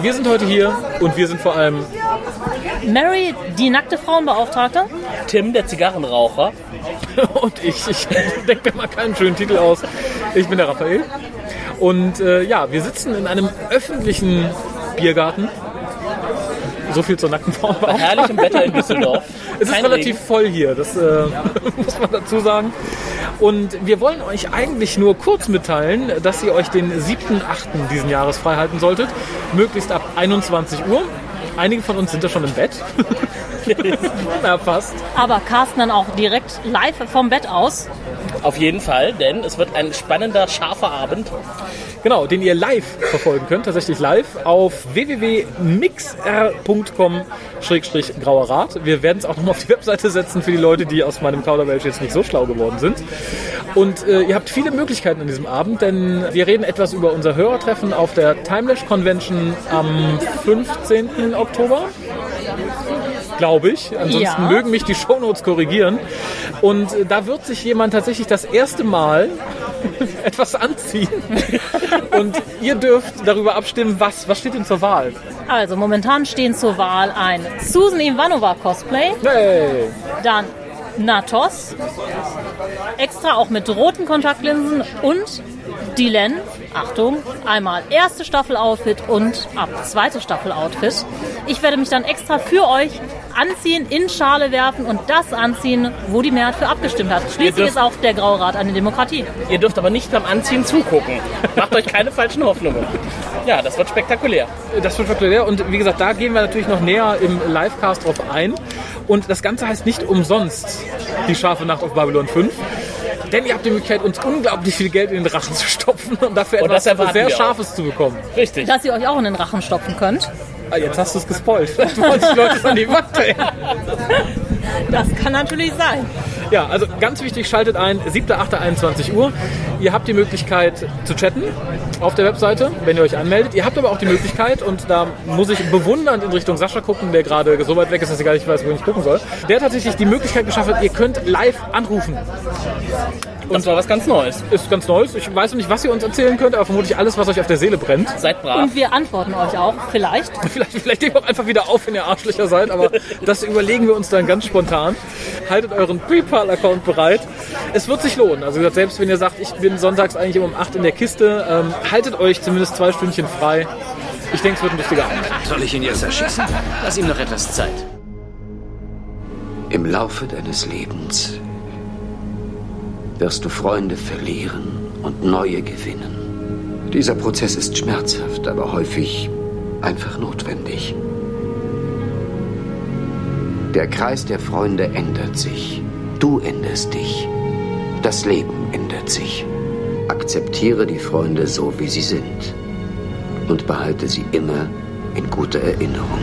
Wir sind heute hier und wir sind vor allem Mary, die nackte Frauenbeauftragte. Tim, der Zigarrenraucher. und ich. Ich denke mir mal keinen schönen Titel aus. Ich bin der Raphael. Und äh, ja, wir sitzen in einem öffentlichen Biergarten. So viel zur nackten Bei Frauenbeauftragten. herrlichem Wetter in Düsseldorf. Es ist Kein relativ Regen. voll hier, das äh, muss man dazu sagen. Und wir wollen euch eigentlich nur kurz mitteilen, dass ihr euch den 7.8. diesen Jahres frei halten solltet. Möglichst ab 21 Uhr. Einige von uns sind ja schon im Bett. Na, fast. Aber casten dann auch direkt live vom Bett aus. Auf jeden Fall, denn es wird ein spannender, scharfer Abend. Genau, den ihr live verfolgen könnt, tatsächlich live auf www.mixr.com-grauer Rat. Wir werden es auch nochmal auf die Webseite setzen für die Leute, die aus meinem Kauderwelsch jetzt nicht so schlau geworden sind. Und äh, ihr habt viele Möglichkeiten an diesem Abend, denn wir reden etwas über unser Hörertreffen auf der Timelash Convention am 15. Oktober glaube ich. Ansonsten Ja. mögen mich die Shownotes korrigieren. Und äh, da wird sich jemand tatsächlich das erste Mal etwas anziehen. Und ihr dürft darüber abstimmen, was. Was steht denn zur Wahl? Also momentan stehen zur Wahl ein Susan Ivanova Cosplay, Hey! dann Natos, extra auch mit roten Kontaktlinsen und Dylan, Achtung, einmal erste Staffel Outfit und ab zweite Staffel Outfit. Ich werde mich dann extra für euch anziehen, in Schale werfen und das anziehen, wo die Mehrheit für abgestimmt hat. Schließlich dürft- ist auch der Graue Rat eine Demokratie. Ihr dürft aber nicht beim Anziehen zugucken. Macht euch keine falschen Hoffnungen. Ja, das wird spektakulär. Das wird leer. Und wie gesagt, da gehen wir natürlich noch näher im Livecast drauf ein. Und das Ganze heißt nicht umsonst die scharfe Nacht auf Babylon 5. Denn ihr habt die Möglichkeit, uns unglaublich viel Geld in den Rachen zu stopfen und dafür Und etwas sehr. Scharfes zu bekommen. Richtig. Dass ihr euch auch in den Rachen stopfen könnt. Ah, jetzt hast du es gespoilt. Vielleicht wollen sich Leute es an die Wand hängen. Das kann natürlich sein. Ja, also ganz wichtig, schaltet ein, 7.8.21 Uhr. Ihr habt die Möglichkeit zu chatten auf der Webseite, wenn ihr euch anmeldet. Ihr habt aber auch die Möglichkeit, und da muss ich bewundernd in Richtung Sascha gucken, der gerade so weit weg ist, dass ich gar nicht weiß, wo ich gucken soll. Der hat tatsächlich die Möglichkeit geschaffen, ihr könnt live anrufen. Das war was ganz Neues. Ist ganz Neues. Ich weiß noch nicht, was ihr uns erzählen könnt, aber vermutlich alles, was euch auf der Seele brennt. Seid brav. Und wir antworten euch auch, vielleicht. Vielleicht, vielleicht nehmt auch einfach wieder auf, wenn ihr Arschlöcher seid, aber das überlegen wir uns dann ganz spontan. Haltet euren PayPal-Account bereit. Es wird sich lohnen. Also gesagt, selbst wenn ihr sagt, ich bin sonntags eigentlich immer um 8 in der Kiste, ähm, haltet euch zumindest zwei Stündchen frei. Ich denke, es wird ein lustiger Abend. Soll ich ihn jetzt erschießen? Lass ihm noch etwas Zeit. Im Laufe deines Lebens wirst du Freunde verlieren und neue gewinnen. Dieser Prozess ist schmerzhaft, aber häufig einfach notwendig. Der Kreis der Freunde ändert sich. Du änderst dich. Das Leben ändert sich. Akzeptiere die Freunde so, wie sie sind. Und behalte sie immer in guter Erinnerung.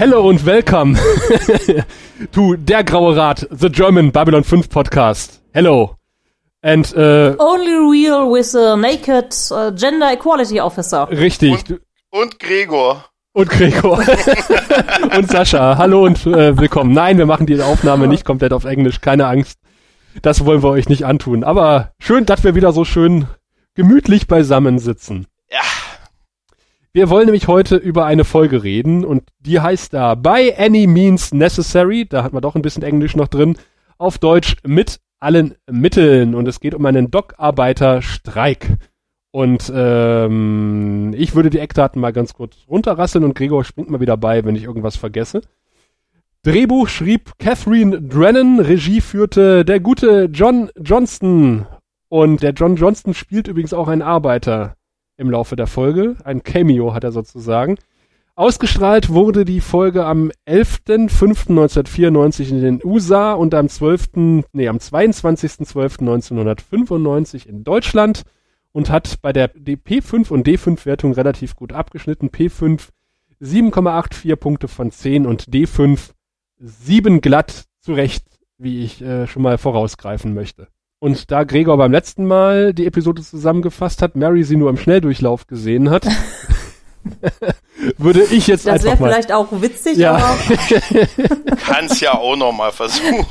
Hello und welcome to Der Graue Rat, the German Babylon 5 podcast. Hello. And, äh, Only real with a naked uh, gender equality officer. richtig. Und, und Gregor. Und Gregor. und Sascha. Hallo und äh, willkommen. Nein, wir machen die Aufnahme nicht komplett auf Englisch. Keine Angst. Das wollen wir euch nicht antun. Aber schön, dass wir wieder so schön gemütlich beisammen sitzen. Wir wollen nämlich heute über eine Folge reden und die heißt da By Any Means Necessary. Da hat man doch ein bisschen Englisch noch drin. Auf Deutsch mit allen Mitteln. Und es geht um einen Dockarbeiterstreik. Und ähm, ich würde die Eckdaten mal ganz kurz runterrasseln und Gregor springt mal wieder bei, wenn ich irgendwas vergesse. Drehbuch schrieb Catherine Drennan, Regie führte der gute John Johnston. Und der John Johnston spielt übrigens auch einen Arbeiter im Laufe der Folge. Ein Cameo hat er sozusagen. Ausgestrahlt wurde die Folge am 11.05.1994 in den USA und am 12., nee, am 22.12.1995 in Deutschland und hat bei der P5 und D5 Wertung relativ gut abgeschnitten. P5 7,84 Punkte von 10 und D5 7 glatt zurecht, wie ich äh, schon mal vorausgreifen möchte. Und da Gregor beim letzten Mal die Episode zusammengefasst hat, Mary sie nur im Schnelldurchlauf gesehen hat, würde ich jetzt Das wäre einfach mal... vielleicht auch witzig, Ja. aber Kann's ja auch noch mal versuchen.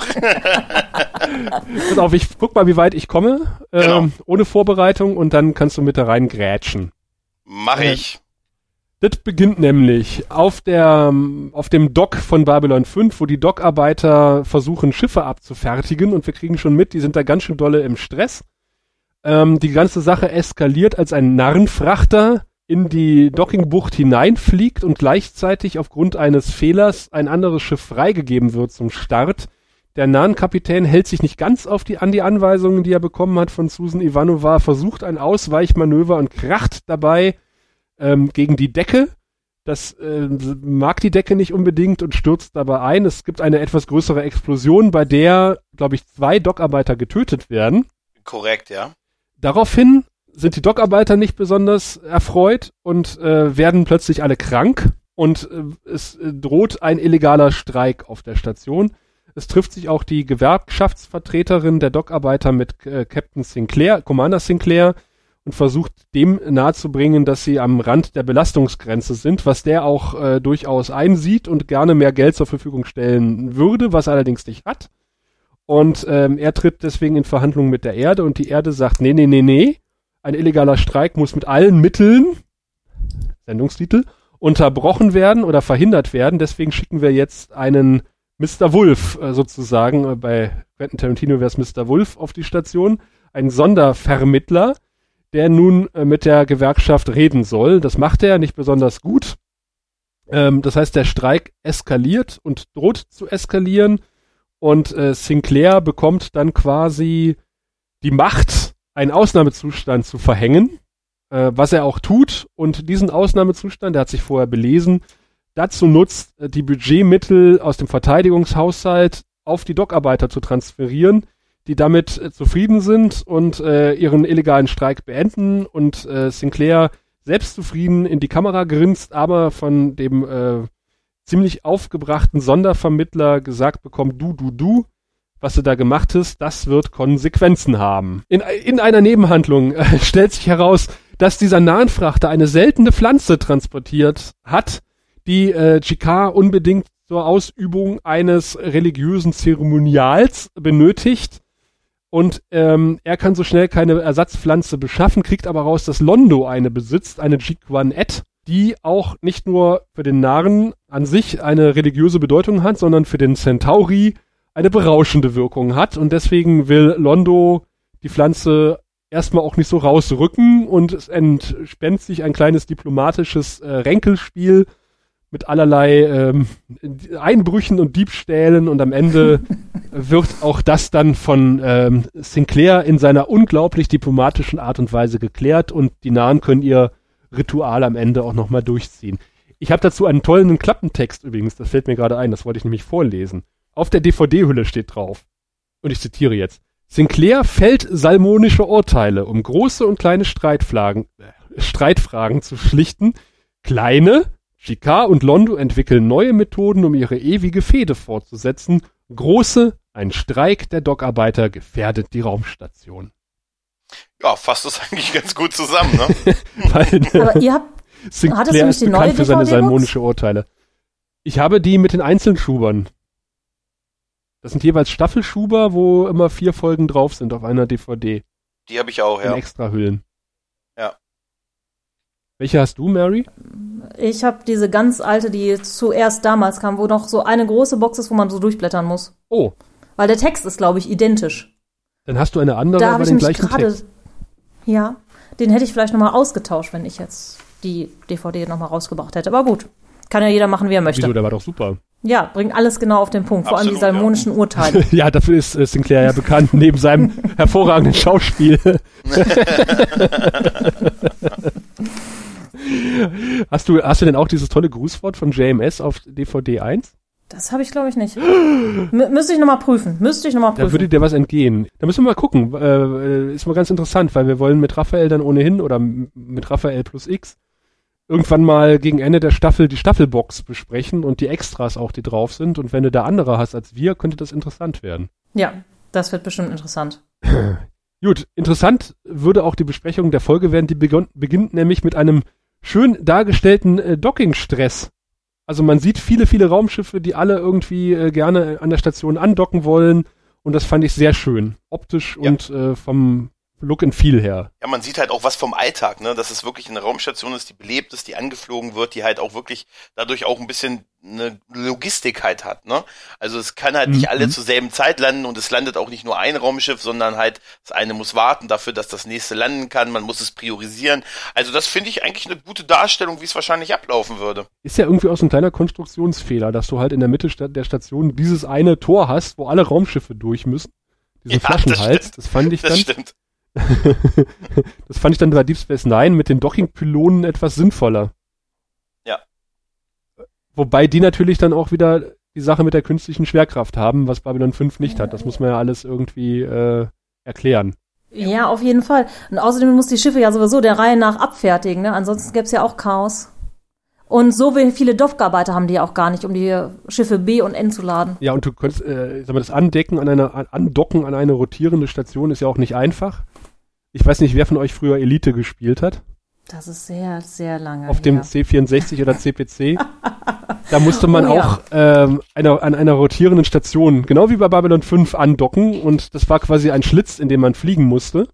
Pass auf, ich guck mal, wie weit ich komme, ähm, Genau. ohne Vorbereitung und dann kannst du mit da rein grätschen. Mach ich. Das beginnt nämlich auf der, ähm, auf dem Dock von Babylon 5, wo die Dockarbeiter versuchen, Schiffe abzufertigen und wir kriegen schon mit, die sind da ganz schön dolle im Stress. Ähm, die ganze Sache eskaliert, als ein Narrenfrachter in die Dockingbucht hineinfliegt und gleichzeitig aufgrund eines Fehlers ein anderes Schiff freigegeben wird zum Start. Der Narrenkapitän hält sich nicht ganz auf die, an die Anweisungen, die er bekommen hat von Susan Ivanova, versucht ein Ausweichmanöver und kracht dabei ähm, gegen die Decke. Das äh, mag die Decke nicht unbedingt und stürzt dabei ein. Es gibt eine etwas größere Explosion, bei der, glaube ich, zwei Dockarbeiter getötet werden. Korrekt, ja. Daraufhin sind die Dockarbeiter nicht besonders erfreut und äh, werden plötzlich alle krank und äh, es äh, droht ein illegaler Streik auf der Station. Es trifft sich auch die Gewerkschaftsvertreterin der Dockarbeiter mit äh, Captain Sinclair, Commander Sinclair und versucht dem nahezubringen, dass sie am Rand der Belastungsgrenze sind, was der auch äh, durchaus einsieht und gerne mehr Geld zur Verfügung stellen würde, was er allerdings nicht hat. Und ähm, er tritt deswegen in Verhandlungen mit der Erde und die Erde sagt, nee, nee, nee, nee, ein illegaler Streik muss mit allen Mitteln, Sendungstitel, unterbrochen werden oder verhindert werden. Deswegen schicken wir jetzt einen Mr. Wolf äh, sozusagen, äh, bei Quentin Tarantino wäre es Mr. Wolf auf die Station, ein Sondervermittler, der nun äh, mit der Gewerkschaft reden soll. Das macht er nicht besonders gut. Ähm, das heißt, der Streik eskaliert und droht zu eskalieren und äh, Sinclair bekommt dann quasi die Macht, einen Ausnahmezustand zu verhängen, äh, was er auch tut. Und diesen Ausnahmezustand, der hat sich vorher belesen, dazu nutzt, äh, die Budgetmittel aus dem Verteidigungshaushalt auf die Dockarbeiter zu transferieren, die damit äh, zufrieden sind und äh, ihren illegalen Streik beenden und äh, Sinclair selbstzufrieden in die Kamera grinst, aber von dem äh, ziemlich aufgebrachten Sondervermittler gesagt bekommt, du, du, du, was du da gemacht hast, das wird Konsequenzen haben. In, in einer Nebenhandlung äh, stellt sich heraus, dass dieser Nahenfrachter eine seltene Pflanze transportiert hat, die äh, Chikar unbedingt zur Ausübung eines religiösen Zeremonials benötigt. Und ähm, er kann so schnell keine Ersatzpflanze beschaffen, kriegt aber raus, dass Londo eine besitzt, eine Jikwanette, die auch nicht nur für den Narren an sich eine religiöse Bedeutung hat, sondern für den Centauri eine berauschende Wirkung hat. Und deswegen will Londo die Pflanze erstmal auch nicht so rausrücken und es entspennt sich ein kleines diplomatisches äh, Ränkelspiel mit allerlei ähm, Einbrüchen und Diebstählen und am Ende wird auch das dann von ähm, Sinclair in seiner unglaublich diplomatischen Art und Weise geklärt und die Nahen können ihr Ritual am Ende auch nochmal durchziehen. Ich habe dazu einen tollen Klappentext übrigens, das fällt mir gerade ein, das wollte ich nämlich vorlesen. Auf der DVD-Hülle steht drauf, und ich zitiere jetzt, Sinclair fällt salmonische Urteile, um große und kleine Streitfragen, äh, Streitfragen zu schlichten. Kleine, Chicard und Londo entwickeln neue Methoden, um ihre ewige Fehde fortzusetzen. Große, ein Streik der Dockarbeiter gefährdet die Raumstation. Ja, fasst das eigentlich ganz gut zusammen, ne? Weil Aber ihr habt, Sinclair hattest du nicht ist die bekannt neue für seine salmonische Urteile. Ich habe die mit den Einzelschubern. Das sind jeweils Staffelschuber, wo immer vier Folgen drauf sind auf einer DVD. Die habe ich auch, In ja. extra Hüllen. Welche hast du, Mary? ich habe diese ganz alte, die zuerst damals kam, wo noch so eine große Box ist, wo man so durchblättern muss. Oh, Weil der Text ist, glaube ich, identisch. dann hast du eine andere, da aber den gleichen gerade. Text. Ja, den hätte ich vielleicht nochmal ausgetauscht, wenn ich jetzt die DVD nochmal rausgebracht hätte. Aber gut. Kann ja jeder machen, wie er möchte. Wieso, der war doch super. Ja, bringt alles genau auf den Punkt. Vor allem die Absolut, ja. salmonischen Urteile. ja, dafür ist äh, Sinclair ja bekannt, neben seinem hervorragenden Schauspiel. hast, du, hast du denn auch dieses tolle Grußwort von JMS auf DVD 1? Das habe ich, glaube ich, nicht. Mü müsste ich nochmal prüfen. Müsste ich nochmal Da prüfen. würde dir was entgehen. Da müssen wir mal gucken. Äh, ist mal ganz interessant, weil wir wollen mit Raphael dann ohnehin oder m- mit Raphael plus X irgendwann mal gegen Ende der Staffel die Staffelbox besprechen und die Extras auch, die drauf sind. Und wenn du da andere hast als wir, könnte das interessant werden. Ja, das wird bestimmt interessant. Gut, interessant würde auch die Besprechung der Folge werden. Die beginnt nämlich mit einem schön dargestellten äh, Dockingstress. Also man sieht viele, viele Raumschiffe, die alle irgendwie äh, gerne an der Station andocken wollen. Und das fand ich sehr schön. Optisch Ja. und äh, vom Look and Feel her. Ja, man sieht halt auch was vom Alltag, ne? Dass es wirklich eine Raumstation ist, die belebt ist, die angeflogen wird, die halt auch wirklich dadurch auch ein bisschen eine Logistik halt hat, ne? Also es kann halt nicht Mhm. alle zur selben Zeit landen und es landet auch nicht nur ein Raumschiff, sondern halt das eine muss warten dafür, dass das nächste landen kann, man muss es priorisieren. Also das finde ich eigentlich eine gute Darstellung, wie es wahrscheinlich ablaufen würde. Ist ja irgendwie auch so ein kleiner Konstruktionsfehler, dass du halt in der Mitte der Station dieses eine Tor hast, wo alle Raumschiffe durch müssen. Diesen Ja, das Flaschenhals. stimmt. Das, fand ich Das dann, stimmt. das fand ich dann bei Deep Space Nine mit den Dockingpylonen etwas sinnvoller. Ja. Wobei die natürlich dann auch wieder die Sache mit der künstlichen Schwerkraft haben, was Babylon 5 nicht hat. Das muss man ja alles irgendwie äh, erklären. Ja, auf jeden Fall. Und außerdem muss die Schiffe ja sowieso der Reihe nach abfertigen, ne? Ansonsten gäbe es ja auch Chaos. Und so viele Dock-Arbeiter haben die ja auch gar nicht, um die Schiffe B und N zu laden. Ja, und du könntest, äh, sag mal, das Andecken an einer, an- Andocken an eine rotierende Station ist ja auch nicht einfach. Ich weiß nicht, wer von euch früher Elite gespielt hat. Das ist sehr, sehr lange. auf dem her. C64 oder CPC. Da musste man Oh ja. auch ähm, einer, an einer rotierenden Station, genau wie bei Babylon 5, andocken und das war quasi ein Schlitz, in dem man fliegen musste.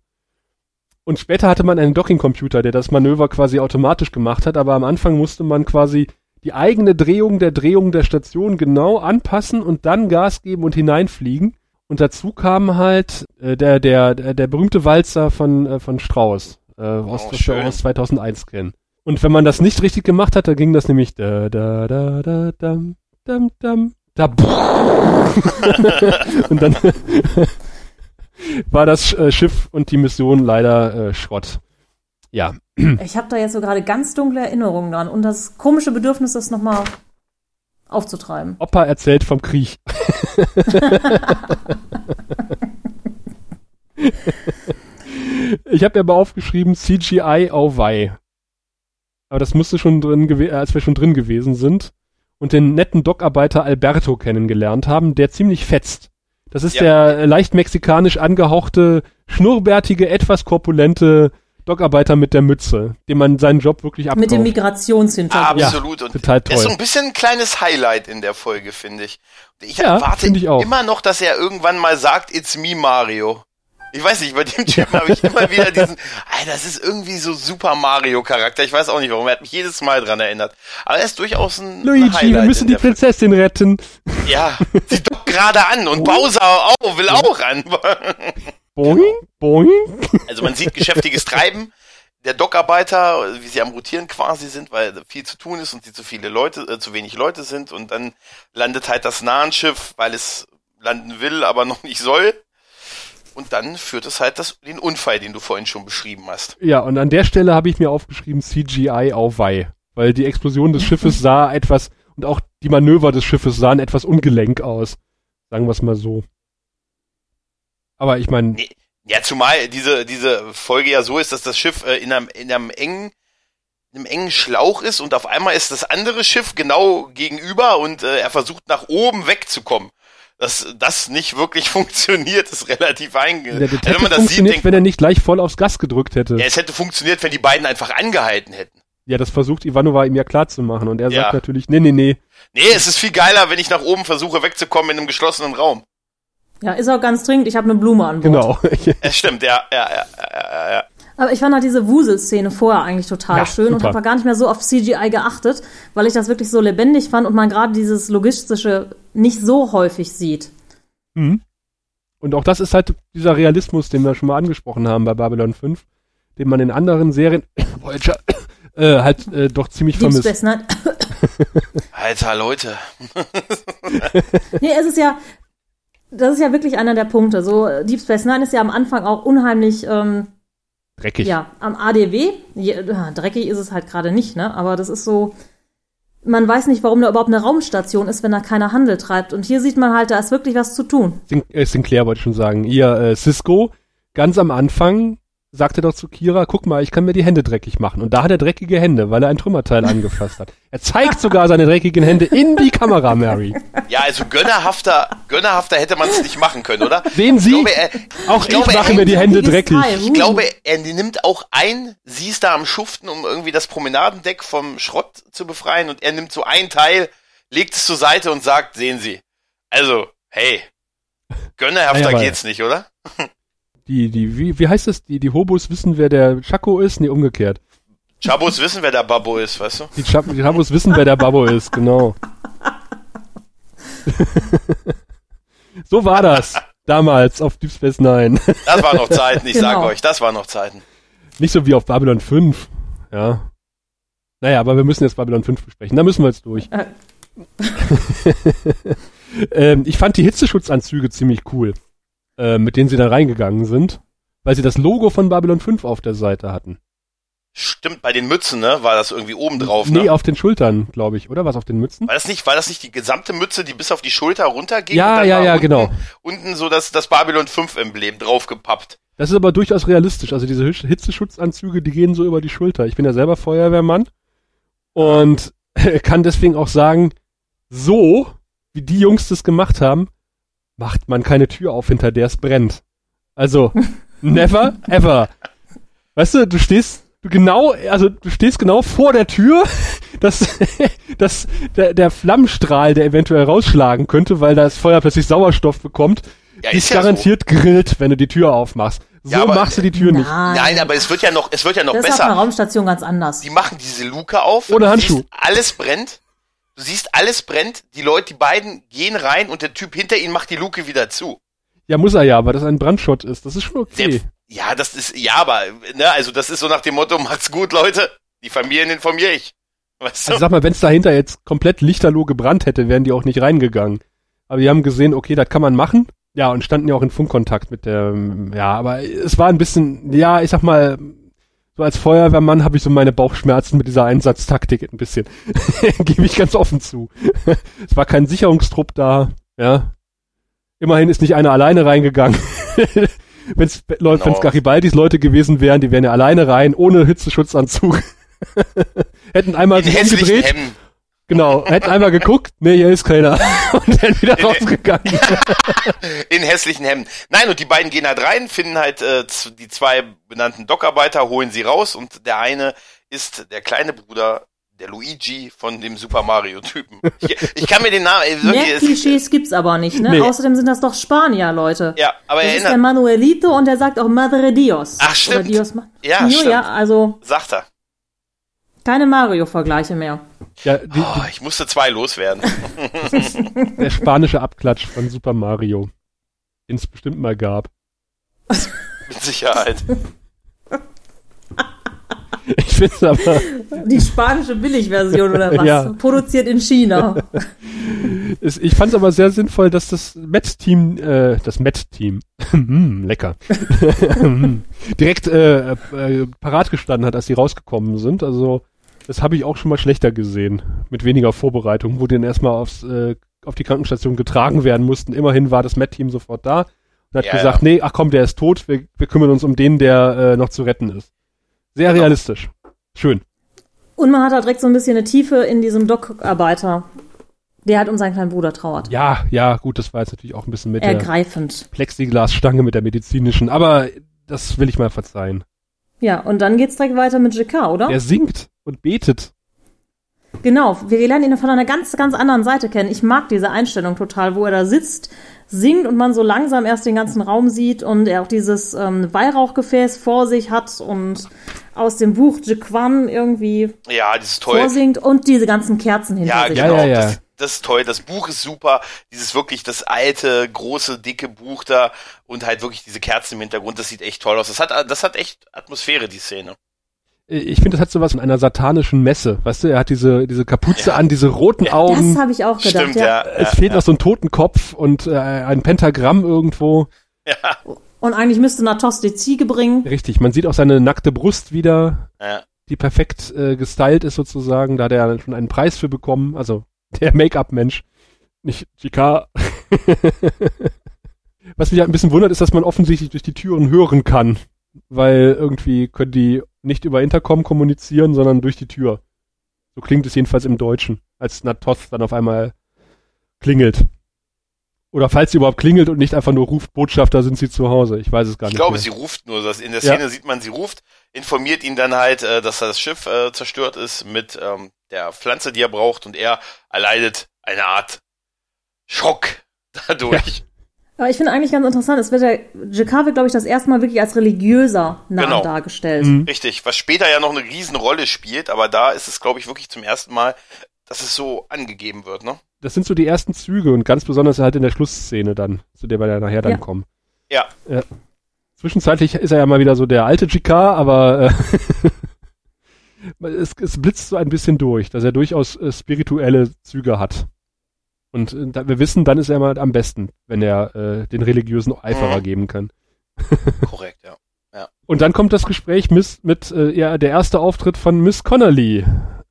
Und später hatte man einen Docking-Computer, der das Manöver quasi automatisch gemacht hat, aber am Anfang musste man quasi die eigene Drehung der Drehung der Station genau anpassen und dann Gas geben und hineinfliegen. Und dazu kam halt äh, der, der, der, der berühmte Walzer von, äh, von Strauss, äh, aus, Oh, wir aus 2001 kennen. Und wenn man das nicht richtig gemacht hat, dann ging das nämlich da da da da dam dam dam da und dann war das äh, Schiff und die Mission leider äh, Schrott. Ja, Ich habe da jetzt so gerade ganz dunkle Erinnerungen dran und das komische Bedürfnis, das nochmal aufzutreiben. Opa erzählt vom Krieg. ich habe mir aber aufgeschrieben CGI Auweih. Aber das müsste schon drin gewesen, als wir schon drin gewesen sind und den netten Dockarbeiter Alberto kennengelernt haben, der ziemlich fetzt. Das ist Ja. der äh, leicht mexikanisch angehauchte, schnurrbärtige, etwas korpulente Dockarbeiter mit der Mütze, dem man seinen Job wirklich abkauft. Mit dem Migrationshintergrund. Absolut. und total das ist so toll. ein bisschen ein kleines Highlight in der Folge, finde ich. Ich Ja, erwarte ich auch. immer noch, dass er irgendwann mal sagt, it's me Mario. Ich weiß nicht, bei dem Typen habe ich immer wieder diesen, Alter, das ist irgendwie so Super Mario Charakter. Ich weiß auch nicht warum. Er hat mich jedes Mal dran erinnert. Aber er ist durchaus ein ein Luigi, Highlight wir müssen die. Prinzessin retten. Ja, dockt gerade an und Bowser auch, will auch ran. Boing, boing. Also man sieht geschäftiges Treiben der Dockarbeiter, wie sie am Rotieren quasi sind, weil viel zu tun ist und sie zu viele Leute, äh, zu wenig Leute sind und dann landet halt das Nahenschiff, weil es landen will, aber noch nicht soll. Und dann führt es halt das, den Unfall, den du vorhin schon beschrieben hast. Ja, und an der Stelle habe ich mir aufgeschrieben CGI Auweih, weil die Explosion des Schiffes sah etwas und auch die Manöver des Schiffes sahen etwas ungelenk aus. Sagen wir es mal so. Aber ich meine, Nee. Ja, zumal diese, diese Folge ja so ist, dass das Schiff äh, in einem, in einem engen, in einem engen Schlauch ist und auf einmal ist das andere Schiff genau gegenüber und äh, er versucht nach oben wegzukommen. Dass das nicht wirklich funktioniert, ist relativ einge... der, der Also hätte wenn man das sieht, funktioniert, denkt wenn er nicht gleich voll aufs Gas gedrückt hätte. ja, es hätte funktioniert, wenn die beiden einfach angehalten hätten. Ja, das versucht Ivanova ihm ja klarzumachen und er Ja. sagt natürlich, nee, nee, nee. Nee, es ist viel geiler, wenn ich nach oben versuche wegzukommen in einem geschlossenen Raum. Ja, ist auch ganz dringend. Ich habe eine Blume an Bord. Genau. Es stimmt, ja, ja, ja, ja, ja. Aber ich fand halt diese Wuselszene vorher eigentlich total Ja, schön und super. habe gar nicht mehr so auf CGI geachtet, weil ich das wirklich so lebendig fand und man gerade dieses Logistische nicht so häufig sieht. Mhm. Und auch das ist halt dieser Realismus, den wir schon mal angesprochen haben bei Babylon 5, den man in anderen Serien Voyager, äh, halt äh, doch ziemlich Deep vermisst. Space Nine. Alter, Leute. nee, es ist ja, das ist ja wirklich einer der Punkte. So, Deep Space Nine ist ja am Anfang auch unheimlich, ähm, Dreckig. ja, am ADW. Je, dreckig ist es halt gerade nicht, ne? Aber das ist so, man weiß nicht, warum da überhaupt eine Raumstation ist, wenn da keiner Handel treibt. Und hier sieht man halt, da ist wirklich was zu tun. Sin äh, Sinclair wollte ich schon sagen. Ihr äh, Cisco, ganz am Anfang sagt er doch zu Kira, guck mal, ich kann mir die Hände dreckig machen. Und da hat er dreckige Hände, weil er ein Trümmerteil angefasst hat. Er zeigt sogar seine dreckigen Hände in die Kamera, Mary. Ja, also gönnerhafter, gönnerhafter hätte man es nicht machen können, oder? Sehen Sie? Ich glaube, er, Auch ich, glaube, mache er- mir die Hände dreckig. Ich glaube, er nimmt auch ein, sie ist da am Schuften, um irgendwie das Promenadendeck vom Schrott zu befreien und er nimmt so ein Teil, legt es zur Seite und sagt, sehen Sie. Also, hey, gönnerhafter Ja, geht's nicht, oder? Die, die, wie, wie heißt das? Die, die Hobos wissen, wer der Chaco ist? Nee, umgekehrt. Chabos wissen, wer der Babbo ist, weißt du? Die, Chab die Chabos wissen, wer der Babbo ist, genau. so war das damals auf Deep Space Nine. Das waren noch Zeiten, ich sag Genau. euch, das waren noch Zeiten. Nicht so wie auf Babylon 5. Ja. Naja, aber wir müssen jetzt Babylon 5 besprechen. Da müssen wir jetzt durch. Äh. ähm, ich fand die Hitzeschutzanzüge ziemlich cool, äh, mit denen sie da reingegangen sind, weil sie das Logo von Babylon 5 auf der Seite hatten. Stimmt, bei den Mützen, ne, war das irgendwie oben drauf, ne? Nee, auf den Schultern, glaube ich, oder? Was auf den Mützen? War das nicht, war das nicht die gesamte Mütze, die bis auf die Schulter runterging? Ja, ja, ja, unten, genau. Unten so das, das Babylon 5 Emblem draufgepappt. Das ist aber durchaus realistisch. Also diese Hitz- Hitzeschutzanzüge, die gehen so über die Schulter. Ich bin ja selber Feuerwehrmann und kann deswegen auch sagen, so wie die Jungs das gemacht haben, macht man keine Tür auf, hinter der es brennt. Also never ever. Weißt du, du stehst du genau, also du stehst genau vor der Tür, dass, dass der, der Flammenstrahl, der eventuell rausschlagen könnte, weil das Feuer plötzlich Sauerstoff bekommt, Ja, ist ja garantiert grillt, wenn du die Tür aufmachst. So Ja, aber- machst du die Tür nicht. Nein, Nein, aber es wird ja noch, es wird ja noch das ist auf einer besser. Raumstation ganz anders. Die machen diese Luke auf. Ohne Handschuh. Siehst, alles brennt. Du siehst, alles brennt. Die Leute, die beiden gehen rein und der Typ hinter ihnen macht die Luke wieder zu. Ja, muss er ja, weil das ein Brandschott ist. Das ist schon okay. Der, ja, das ist, ja, aber, ne, also das ist so nach dem Motto, macht's gut, Leute. Die Familien informiere ich. Weißt du? Also sag mal, wenn es dahinter jetzt komplett lichterloh gebrannt hätte, wären die auch nicht reingegangen. Aber die haben gesehen, okay, das kann man machen. Ja, und standen ja auch in Funkkontakt mit der, ja, aber es war ein bisschen, ja, ich sag mal, so als Feuerwehrmann habe ich so meine Bauchschmerzen mit dieser Einsatztaktik ein bisschen. Gebe ich ganz offen zu. es war kein Sicherungstrupp da, ja. Immerhin ist nicht einer alleine reingegangen. Wenn es wenn's Garibaldis Leute gewesen wären, die wären ja alleine rein, ohne Hitzeschutzanzug. Hätten einmal In sich umgedreht, Hemden. Genau, hätten einmal geguckt, nee, hier ist keiner. Und dann wieder rausgegangen. In hässlichen Hemden. Nein, und die beiden gehen halt rein, finden halt äh, die zwei benannten Dockarbeiter, holen sie raus und der eine ist der kleine Bruder, der Luigi von dem Super Mario-Typen. Ich, ich kann mir den Namen, ey, wirklich, Mehr es- Klischees gibt's aber nicht, ne? Nee. Außerdem sind das doch Spanier, Leute. Ja, aber das er ist der Manuelito und der sagt auch Madre Dios. Ach, stimmt. Oder Dios Ma Ja, Jo, stimmt. ja, also sagt er. Keine Mario-Vergleiche mehr. Ja, die, Oh, ich musste zwei loswerden. der spanische Abklatsch von Super Mario, den es bestimmt mal gab. Mit Sicherheit. Ich finde aber, Die spanische Billigversion oder was? Ja. Produziert in China. es, ich fand es aber sehr sinnvoll, dass das Met-Team, äh, das Met-Team, mm, lecker, direkt äh, äh, parat gestanden hat, als die rausgekommen sind. Also das habe ich auch schon mal schlechter gesehen, mit weniger Vorbereitung, wo die dann erstmal aufs, äh, auf die Krankenstation getragen werden mussten. Immerhin war das Met-Team sofort da und hat Ja, gesagt, ja. nee, ach komm, der ist tot, wir, wir kümmern uns um den, der äh, noch zu retten ist. Sehr Genau. realistisch. Schön. Und man hat da direkt so ein bisschen eine Tiefe in diesem Dockarbeiter. Der hat um seinen kleinen Bruder trauert. Ja, ja, gut, das war jetzt natürlich auch ein bisschen mit der Ergreifend. Plexiglasstange mit der medizinischen, aber das will ich mal verzeihen. Ja, und dann geht's direkt weiter mit JK, oder? Er singt und betet. Genau, wir lernen ihn von einer ganz, ganz anderen Seite kennen. Ich mag diese Einstellung total, wo er da sitzt, singt und man so langsam erst den ganzen Raum sieht und er auch dieses ähm, Weihrauchgefäß vor sich hat und aus dem Buch Jequan irgendwie Ja, das ist toll. vorsingt und diese ganzen Kerzen hinter Ja, sich. Ja, genau. ja, ja. Das, das ist toll. Das Buch ist super. Dieses wirklich das alte, große, dicke Buch da und halt wirklich diese Kerzen im Hintergrund. Das sieht echt toll aus. Das hat, das hat echt Atmosphäre, die Szene. Ich finde, das hat sowas von einer satanischen Messe. Weißt du, er hat diese, diese Kapuze Ja. an, diese roten Das Augen. habe ich auch gedacht, Stimmt, ja. ja. Es fehlt noch so ein Totenkopf und äh, ein Pentagramm irgendwo. Ja, Und eigentlich müsste Natos die Ziege bringen. Richtig, man sieht auch seine nackte Brust wieder, ja. die perfekt äh, gestylt ist sozusagen. Da hat er schon einen Preis für bekommen. Also der Make-up-Mensch, nicht GK. Was mich halt ein bisschen wundert, ist, dass man offensichtlich durch die Türen hören kann. weil irgendwie können die nicht über Intercom kommunizieren, sondern durch die Tür. So klingt es jedenfalls im Deutschen, als Natoth dann auf einmal klingelt. Oder falls sie überhaupt klingelt und nicht einfach nur ruft, Botschafter sind sie zu Hause. Ich weiß es gar Ich nicht. glaube, mehr. sie ruft nur. Das in der Ja. Szene sieht man, sie ruft, informiert ihn dann halt, äh, dass das Schiff äh, zerstört ist mit ähm, der Pflanze, die er braucht, und er erleidet eine Art Schock dadurch. Aber ich finde eigentlich ganz interessant, es wird ja, Jakar wird, glaube ich, das erste Mal wirklich als religiöser Name Genau. dargestellt. Mhm. Richtig, was später ja noch eine Riesenrolle spielt, aber da ist es, glaube ich, wirklich zum ersten Mal, dass es so angegeben wird, ne? Das sind so die ersten Züge und ganz besonders halt in der Schlussszene dann, zu der wir ja nachher dann Ja. kommen. Ja. Zwischenzeitlich ist er ja mal wieder so der alte GK, aber äh, es, es blitzt so ein bisschen durch, dass er durchaus äh, spirituelle Züge hat. Und äh, da, wir wissen, dann ist er mal am besten, wenn er äh, den religiösen Eiferer Mhm. geben kann. Korrekt, ja. Und dann kommt das Gespräch mit, mit äh, ja, der erste Auftritt von Miss Connolly,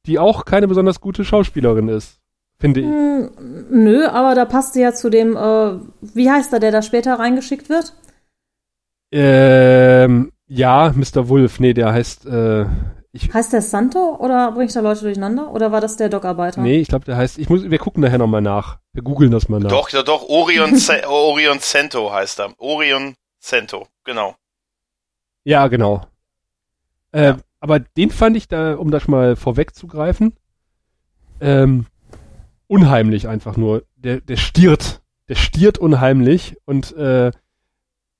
die auch keine besonders gute Schauspielerin ist, finde ich. Hm, nö, aber da passt sie ja zu dem, äh, wie heißt er, der da später reingeschickt wird? Ähm, ja, Mr. Wolf, nee, der heißt, äh, ich, Heißt der Santo oder bringe ich da Leute durcheinander? Oder war das der Dockarbeiter? nee, ich glaube, der heißt, ich muss, wir gucken nachher nochmal nach. Wir googeln das mal nach. Doch, ja, doch, Orion, Orion Cento heißt er. Orion Cento, genau. Ja, genau. Äh, Ja. Aber den fand ich da, um das mal vorwegzugreifen, ähm, unheimlich einfach nur. Der, der stiert. Der stiert unheimlich und äh,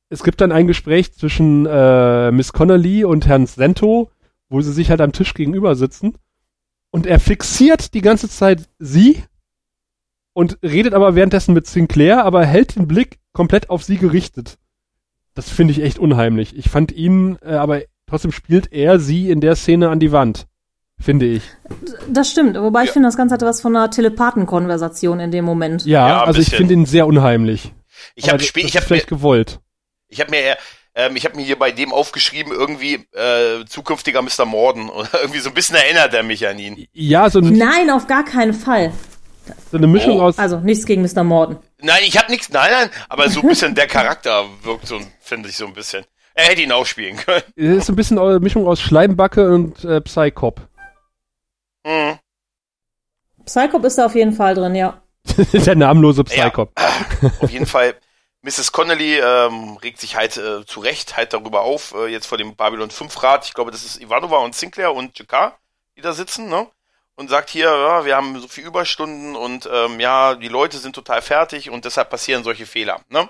es gibt dann ein Gespräch zwischen äh, Miss Connolly und Herrn Sento, wo sie sich halt am Tisch gegenüber sitzen und er fixiert die ganze Zeit sie und redet aber währenddessen mit Sinclair, aber hält den Blick komplett auf sie gerichtet. Das finde ich echt unheimlich. Ich fand ihn, äh, aber trotzdem spielt er sie in der Szene an die Wand. Finde ich. Das stimmt, wobei ich Ja. finde, das Ganze hatte was von einer Telepathenkonversation in dem Moment. Ja, Ja, also ich bisschen. finde ihn sehr unheimlich. Ich habe das ich habe mir, vielleicht gewollt. ich habe mir, eher- ähm, ich habe mir hier bei dem aufgeschrieben irgendwie äh, zukünftiger Mr. Morden oder irgendwie so ein bisschen erinnert er mich an ihn. Ja, so, ein, Nein, auf gar keinen Fall. so eine Mischung Oh. aus. Also nichts gegen Mr. Morden. Nein, ich habe nichts, nein, nein, aber so ein bisschen der Charakter wirkt so, finde ich so ein bisschen. Er hätte ihn auch spielen können. Es ist so ein bisschen eine Mischung aus Schleimbacke und äh, Psychop. Hm. Psychop ist da auf jeden Fall drin, ja. der namenlose Psychop. Auf jeden Fall, Mrs. Connolly ähm, regt sich halt äh, zu Recht halt darüber auf, äh, jetzt vor dem Babylon 5 Rat. Ich glaube, das ist Ivanova und Sinclair und Jakar, die da sitzen, ne? Und sagt hier, ja, wir haben so viel Überstunden und ähm, ja, die Leute sind total fertig und deshalb passieren solche Fehler, ne?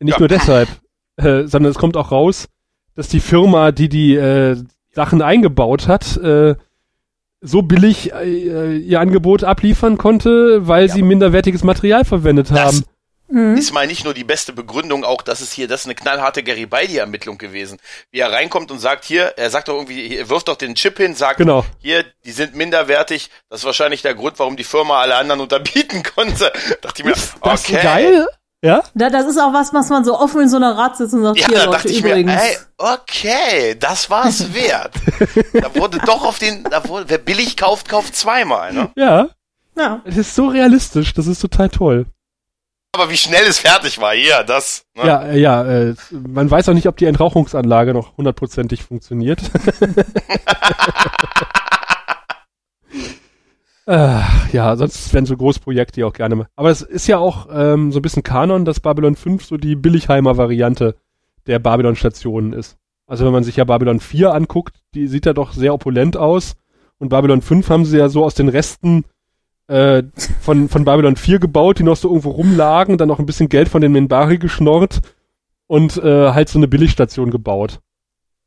Nicht Ja. nur deshalb, äh, sondern es kommt auch raus, dass die Firma, die die äh, Sachen eingebaut hat, äh, so billig äh, ihr Angebot abliefern konnte, weil sie minderwertiges Material verwendet Das haben. Ist mal nicht nur die beste Begründung, auch das ist hier, das ist eine knallharte Garibaldi-Ermittlung gewesen. Wie er reinkommt und sagt hier, er sagt doch irgendwie, er wirft doch den Chip hin, sagt, Genau. hier, die sind minderwertig, das ist wahrscheinlich der Grund, warum die Firma alle anderen unterbieten konnte. Dachte ich mir, Das okay. ist geil. Ja? Da, das ist auch was, was man so offen in so einer Rat sitzt und sagt, Ja, hier da Leute, dachte ich übrigens. mir, ey, okay, das war's wert. da wurde doch auf den, da wurde, wer billig kauft, kauft zweimal, ne? Ja. ja. Es ist so realistisch, das ist total toll. Aber wie schnell es fertig war, ja, das. Ne? Ja, äh, ja, äh, man weiß auch nicht, ob die Entrauchungsanlage noch hundertprozentig funktioniert. äh, ja, sonst wären so Großprojekte ja auch gerne mal. Aber es ist ja auch ähm, so ein bisschen Kanon, dass Babylon 5 so die Billigheimer Variante der Babylon-Stationen ist. Also wenn man sich ja Babylon 4 anguckt, die sieht ja doch sehr opulent aus. Und Babylon 5 haben sie ja so aus den Resten äh, von, von Babylon 4 gebaut, die noch so irgendwo rumlagen, dann noch ein bisschen Geld von den Minbari geschnorrt und äh, halt so eine Billigstation gebaut.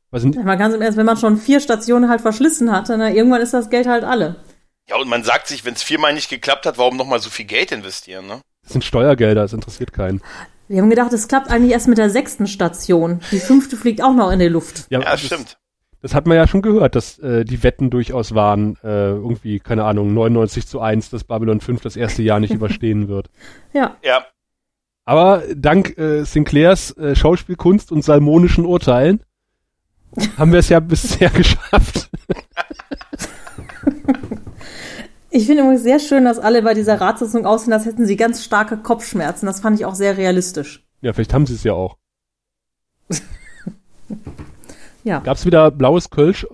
Was sind, Man kann es, wenn man schon vier Stationen halt verschlissen hatte, na, irgendwann ist das Geld halt alle. Ja, und man sagt sich, wenn es viermal nicht geklappt hat, warum nochmal so viel Geld investieren, ne? das sind Steuergelder, das interessiert keinen. Wir haben gedacht, es klappt eigentlich erst mit der sechsten Station. Die fünfte fliegt auch noch in die Luft. Ja, das, stimmt. Das hat man ja schon gehört, dass äh, die Wetten durchaus waren, äh, irgendwie, keine Ahnung, 99 zu 1, dass Babylon 5 das erste Jahr nicht überstehen wird. Ja. Ja, Aber dank äh, Sinclairs äh, Schauspielkunst und salmonischen Urteilen haben wir es ja bisher geschafft. Ich finde übrigens sehr schön, dass alle bei dieser Ratssitzung aussehen, als hätten sie ganz starke Kopfschmerzen. Das fand ich auch sehr realistisch. Ja, vielleicht haben sie es ja auch. Ja. Gab's wieder blaues Kölsch?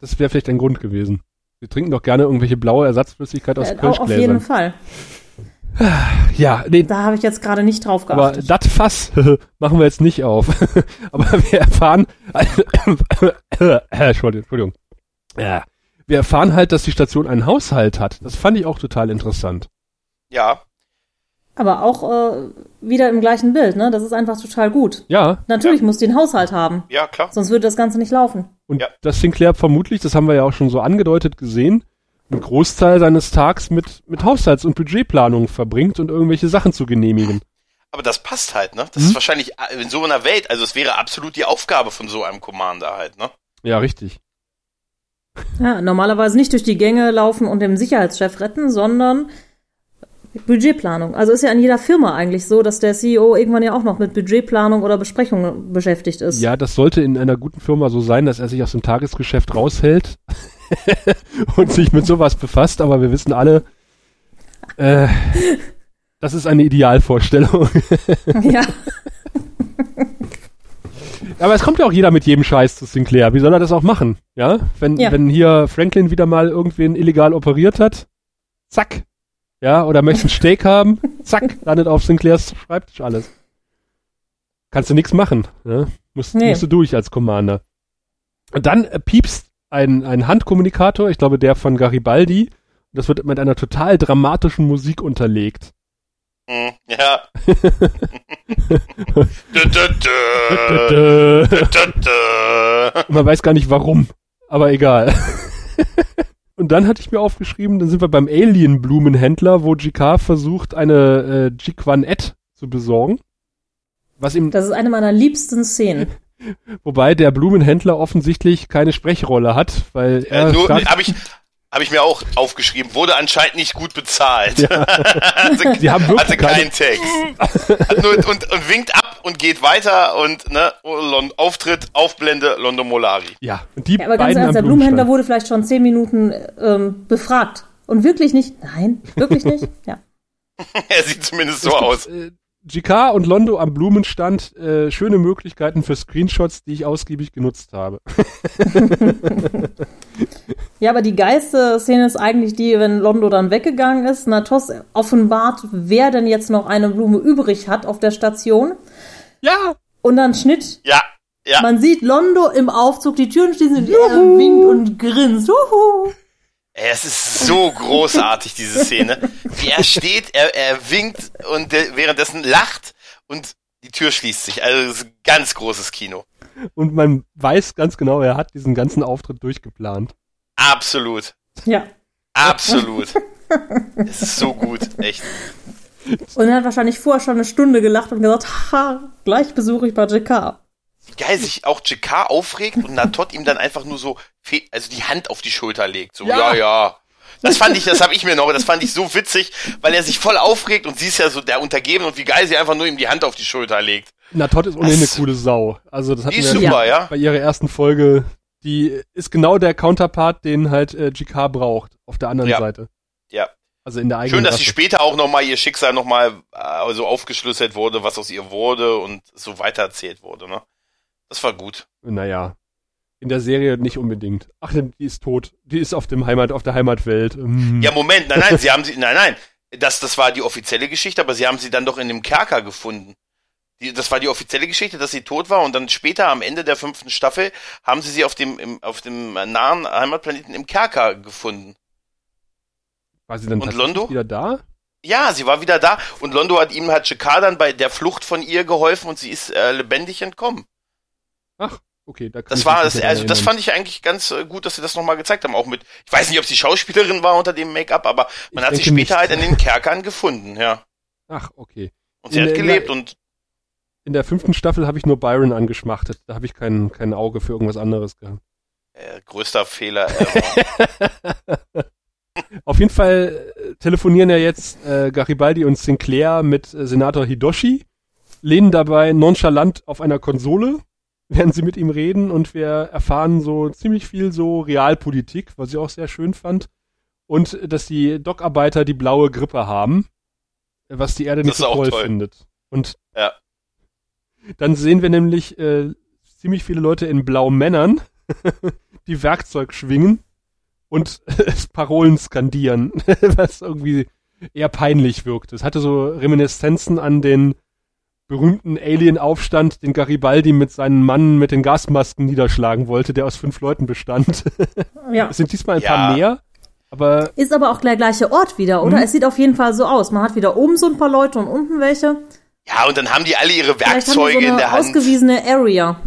Das wäre vielleicht ein Grund gewesen. Wir trinken doch gerne irgendwelche blaue Ersatzflüssigkeit aus Äh, au- auf jeden Kölschgläsern. Fall. Ja, nee, Da habe ich jetzt gerade nicht drauf aber geachtet. das Fass machen wir jetzt nicht auf. aber wir erfahren, Entschuldigung, Entschuldigung. Ja. Wir erfahren halt, dass die Station einen Haushalt hat. Das fand ich auch total interessant. Ja, Aber auch äh, wieder im gleichen Bild, ne? Das ist einfach total gut. Ja, Natürlich muss die einen Haushalt haben, ja, klar. sonst würde das Ganze nicht laufen. und Ja. dass Sinclair vermutlich, das haben wir ja auch schon so angedeutet gesehen, einen Großteil seines Tags mit, mit Haushalts- und Budgetplanung verbringt und irgendwelche Sachen zu genehmigen. Aber das passt halt, ne? Das Hm? ist wahrscheinlich äh, in so einer Welt, also es wäre absolut die Aufgabe von so einem Commander halt, ne? Ja, richtig. Ja, normalerweise nicht durch die Gänge laufen und den Sicherheitschef retten, sondern Budgetplanung. Also ist ja in jeder Firma eigentlich so, dass der CEO irgendwann ja auch noch mit Budgetplanung oder Besprechungen beschäftigt ist. Ja, das sollte in einer guten Firma so sein, dass er sich aus dem Tagesgeschäft raushält und sich mit sowas befasst, aber wir wissen alle, äh, das ist eine Idealvorstellung. ja. aber es kommt ja auch jeder mit jedem Scheiß zu Sinclair. Wie soll er das auch machen? Ja, wenn, Ja. wenn hier Franklin wieder mal irgendwen illegal operiert hat, zack. Ja, oder möchte ein Steak haben, zack, landet auf Sinclairs Schreibtisch alles. Kannst du nichts machen. Ne? Musst, Nee. musst du durch als Commander. Und dann äh, piepst ein, ein Handkommunikator, ich glaube der von Garibaldi. Das wird mit einer total dramatischen Musik unterlegt. Hm, ja. Und man weiß gar nicht warum, aber egal. Und dann hatte ich mir aufgeschrieben, dann sind wir beim Alien-Blumenhändler, wo GK versucht, eine äh, Jiquanette zu besorgen. Was ihm, Das ist eine meiner liebsten Szenen. wobei der Blumenhändler offensichtlich keine Sprechrolle hat, weil er Äh, nur fragt- habe ich habe ich mir auch aufgeschrieben, wurde anscheinend nicht gut bezahlt. also, Die haben wirklich hatte keinen Text. Nur, und, und winkt ab und geht weiter und ne, Lon Auftritt, Aufblende, Londo Molari. ja, und die Ja, aber ganz ernst, am der Blumenhändler wurde vielleicht schon zehn Minuten ähm, befragt. Und wirklich nicht? Nein, wirklich nicht? Ja. er sieht zumindest so aus. Äh, GK und Londo am Blumenstand, äh, schöne Möglichkeiten für Screenshots, die ich ausgiebig genutzt habe. Ja, aber die geilste Szene ist eigentlich die, wenn Londo dann weggegangen ist. Natos offenbart, wer denn jetzt noch eine Blume übrig hat auf der Station. Ja, Und dann Schnitt. Ja, ja. Man sieht Londo im Aufzug, die Türen schließen und er winkt und grinst. Juhu. Ey, Es ist so großartig, diese Szene. Wie er steht, er, er winkt und währenddessen lacht und die Tür schließt sich. Also das ist ein ganz großes Kino. und man weiß ganz genau, er hat diesen ganzen Auftritt durchgeplant. Absolut. Ja. Absolut. es ist so gut, echt. Und er hat wahrscheinlich vorher schon eine Stunde gelacht und gesagt, ha, gleich besuche ich bei JK. Wie geil sich auch JK aufregt und Natot ihm dann einfach nur so, also die Hand auf die Schulter legt. So, ja, Ja. ja. Das fand ich, das habe ich mir noch, das fand ich so witzig, weil er sich voll aufregt und sie ist ja so der Untergeben und wie geil sie einfach nur ihm die Hand auf die Schulter legt. Na, Todd ist ohnehin eine coole Sau. Also das wir super, ja. bei ihrer ersten Folge. Die ist genau der Counterpart, den halt äh, GK braucht auf der anderen Ja. Seite. Ja. Also in der eigenen Schön, dass sie Rasse. später auch nochmal ihr Schicksal nochmal äh, so aufgeschlüsselt wurde, was aus ihr wurde und so weitererzählt wurde, ne? Das war gut. Naja. In der Serie nicht unbedingt. Ach, die ist tot. Die ist auf dem Heimat, auf der Heimatwelt. Mm. Ja, Moment, nein, nein, sie haben sie, nein, nein. Das, das war die offizielle Geschichte, aber sie haben sie dann doch in dem Kerker gefunden. Die, das war die offizielle Geschichte, dass sie tot war und dann später am Ende der fünften Staffel haben sie sie auf dem, im, auf dem nahen Heimatplaneten im Kerker gefunden. War sie dann Und Londo? wieder da? Ja, sie war wieder da und Londo hat ihm, hat Jakar dann bei der Flucht von ihr geholfen und sie ist äh, lebendig entkommen. Ach, okay. Da kann Das ich war, das, also das fand ich eigentlich ganz äh, gut, dass sie das nochmal gezeigt haben. Auch mit, ich weiß nicht, ob sie Schauspielerin war unter dem Make-up, aber man Ich hat sie später nicht. halt in den Kerkern gefunden, ja. Ach, okay. Und sie In hat gelebt und In der fünften Staffel habe ich nur Byron angeschmachtet. Da habe ich kein, kein Auge für irgendwas anderes gehabt. äh, größter Fehler. Auf jeden Fall äh, telefonieren ja jetzt äh, Garibaldi und Sinclair mit äh, Senator Hidoshi, lehnen dabei nonchalant auf einer Konsole, während sie mit ihm reden und wir erfahren so ziemlich viel so Realpolitik, was ich auch sehr schön fand. Und äh, dass die Dockarbeiter die blaue Grippe haben, äh, was die Erde nicht Das so ist auch toll, toll. findet. Und Ja. Dann sehen wir nämlich äh, ziemlich viele Leute in blauen Männern, die Werkzeug schwingen und Parolen skandieren, was irgendwie eher peinlich wirkt. Es hatte so Reminiszenzen an den berühmten Alien-Aufstand, den Garibaldi mit seinen Mann mit den Gasmasken niederschlagen wollte, der aus fünf Leuten bestand. Ja. Es sind diesmal ein Ja. paar mehr, aber Ist aber auch der gleiche Ort wieder, oder? Es sieht auf jeden Fall so aus. Man hat wieder oben so ein paar Leute und unten welche. Ja, und dann haben die alle ihre Vielleicht haben die Werkzeuge so in eine der Hand. ausgewiesene Area.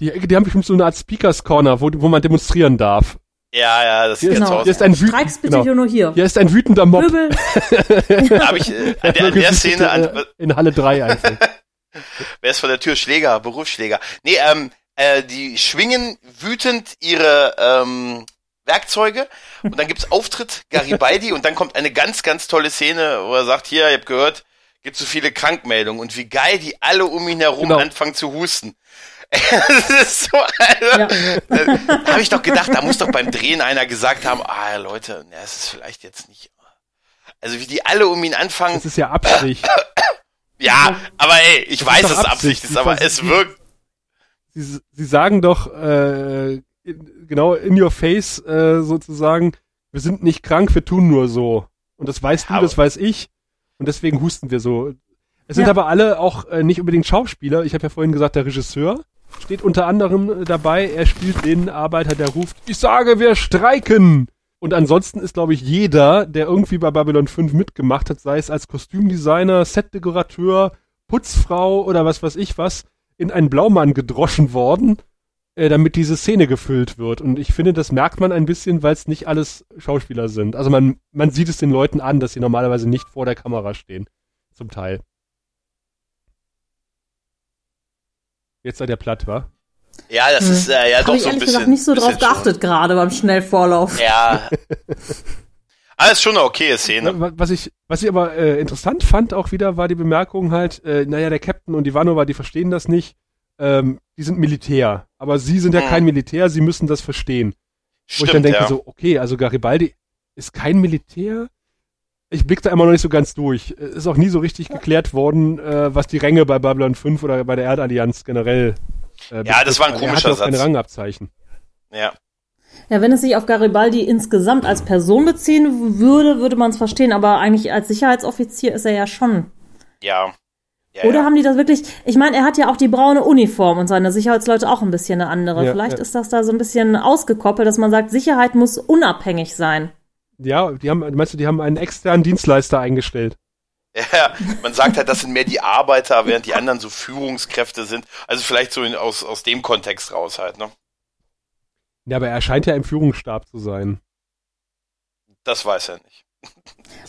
die, die haben bestimmt so eine Art Speakers Corner, wo, wo man demonstrieren darf. Ja, ja, das sieht Hier, jetzt Genau. aus. hier ist ein Streiks bitte genau. hier nur hier. Hier ist ein wütender Mob. Möbel. Da habe ich äh, an der, an der Szene, an, äh, in Halle 3 einfach. wer ist vor der Tür? Schläger, Berufsschläger. Nee, ähm, äh, die schwingen wütend ihre ähm, Werkzeuge und dann gibt's Auftritt Garibaldi und dann kommt eine ganz, ganz tolle Szene, wo er sagt, hier, ihr habt gehört, gibt so viele Krankmeldungen und wie geil die alle um ihn herum Genau. anfangen zu husten. das ist so, also, Ja. da habe ich doch gedacht, da muss doch beim Drehen einer gesagt haben, ah Leute, na, es ist vielleicht jetzt nicht. Also wie die alle um ihn anfangen, Das ist ja Absicht. ja, aber ey, ich Das weiß, dass es Absicht. Ist, aber es wirkt. Sie, sie sagen doch äh, in, genau in your face äh, sozusagen, wir sind nicht krank, wir tun nur so. Und das weißt Ja, du, das weiß ich. Und deswegen husten wir so. Es sind Ja. aber alle auch äh, nicht unbedingt Schauspieler. Ich habe ja vorhin gesagt, der Regisseur steht unter anderem äh, dabei. Er spielt den Arbeiter, der ruft, ich sage, wir streiken. Und ansonsten ist, glaube ich, jeder, der irgendwie bei Babylon 5 mitgemacht hat, sei es als Kostümdesigner, Setdekorateur, Putzfrau oder was weiß ich was, in einen Blaumann gedroschen worden, äh, damit diese Szene gefüllt wird. Und ich finde, das merkt man ein bisschen, weil es nicht alles Schauspieler sind. Also man, man sieht es den Leuten an, dass sie normalerweise nicht vor der Kamera stehen. Zum Teil. Jetzt seid ihr platt, wa? Ja, das ist äh, ja Habe doch ich so ein ehrlich bisschen. gesagt nicht so drauf geachtet gerade beim Schnellvorlauf. Ja. Aber ist schon eine okaye Szene. Wa- Was ich, was ich aber äh, interessant fand auch wieder, war die Bemerkung halt, äh, naja, der Captain und Ivanova, die verstehen das nicht. Ähm, die sind Militär. Aber sie sind ja Hm. kein Militär, sie müssen das verstehen. Wo ich dann Stimmt, denke ja. so, okay, also Garibaldi ist kein Militär. Ich blick da immer noch nicht so ganz durch. Es Ist auch nie so richtig geklärt worden, äh, was die Ränge bei Babylon 5 oder bei der Erdallianz generell äh, Ja, das war ein komischer er hat auch keine Satz. Rangabzeichen. ja. Ja, wenn es sich auf Garibaldi insgesamt als Person beziehen würde, würde man es verstehen, aber eigentlich als Sicherheitsoffizier ist er ja schon. Ja. Ja Oder ja. haben die das wirklich? Ich meine, er hat ja auch die braune Uniform und seine Sicherheitsleute auch ein bisschen eine andere. Ja, Vielleicht ja. ist das da so ein bisschen ausgekoppelt, dass man sagt, Sicherheit muss unabhängig sein. Ja, die haben, meinst du, die haben einen externen Dienstleister eingestellt? Ja, man sagt halt, das sind mehr die Arbeiter, während die anderen so Führungskräfte sind. Also vielleicht so in, aus, aus dem Kontext raus halt, ne? Ja, aber er scheint ja im Führungsstab zu sein. Das weiß er nicht.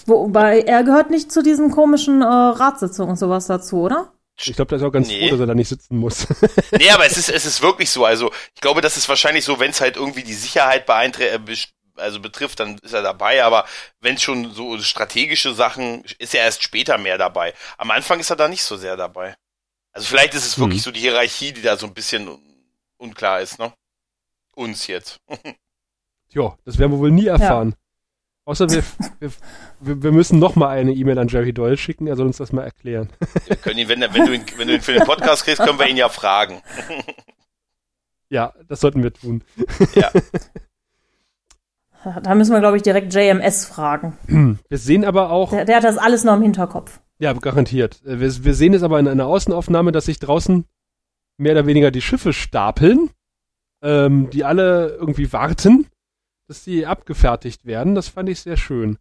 Wobei er gehört nicht zu diesen komischen äh, Ratssitzungen und sowas dazu, oder? Ich glaube, der ist auch ganz Nee. froh, dass er da nicht sitzen muss. Nee, aber es ist, es ist wirklich so. Also, ich glaube, das ist wahrscheinlich so, wenn es halt irgendwie die Sicherheit beeintre äh, also betrifft, dann ist er dabei. Aber wenn es schon so strategische Sachen, ist er erst später mehr dabei. Am Anfang ist er da nicht so sehr dabei. Also vielleicht ist es wirklich Mhm. so die Hierarchie, die da so ein bisschen un- unklar ist, ne? Uns jetzt. Tja, das werden wir wohl nie erfahren. Außer wir, wir, wir müssen noch mal eine E-Mail an Jerry Doyle schicken, er soll uns das mal erklären. Wir können ihn, wenn, wenn, du ihn, wenn du ihn für den Podcast kriegst, können wir ihn ja fragen. Ja, das sollten wir tun. Ja. Da müssen wir, glaube ich, direkt JMS fragen. Wir sehen aber auch, Der, der hat das alles noch im Hinterkopf. ja, garantiert. Wir, wir sehen es aber in einer Außenaufnahme, dass sich draußen mehr oder weniger die Schiffe stapeln, ähm, die alle irgendwie warten, dass sie abgefertigt werden. Das fand ich sehr schön.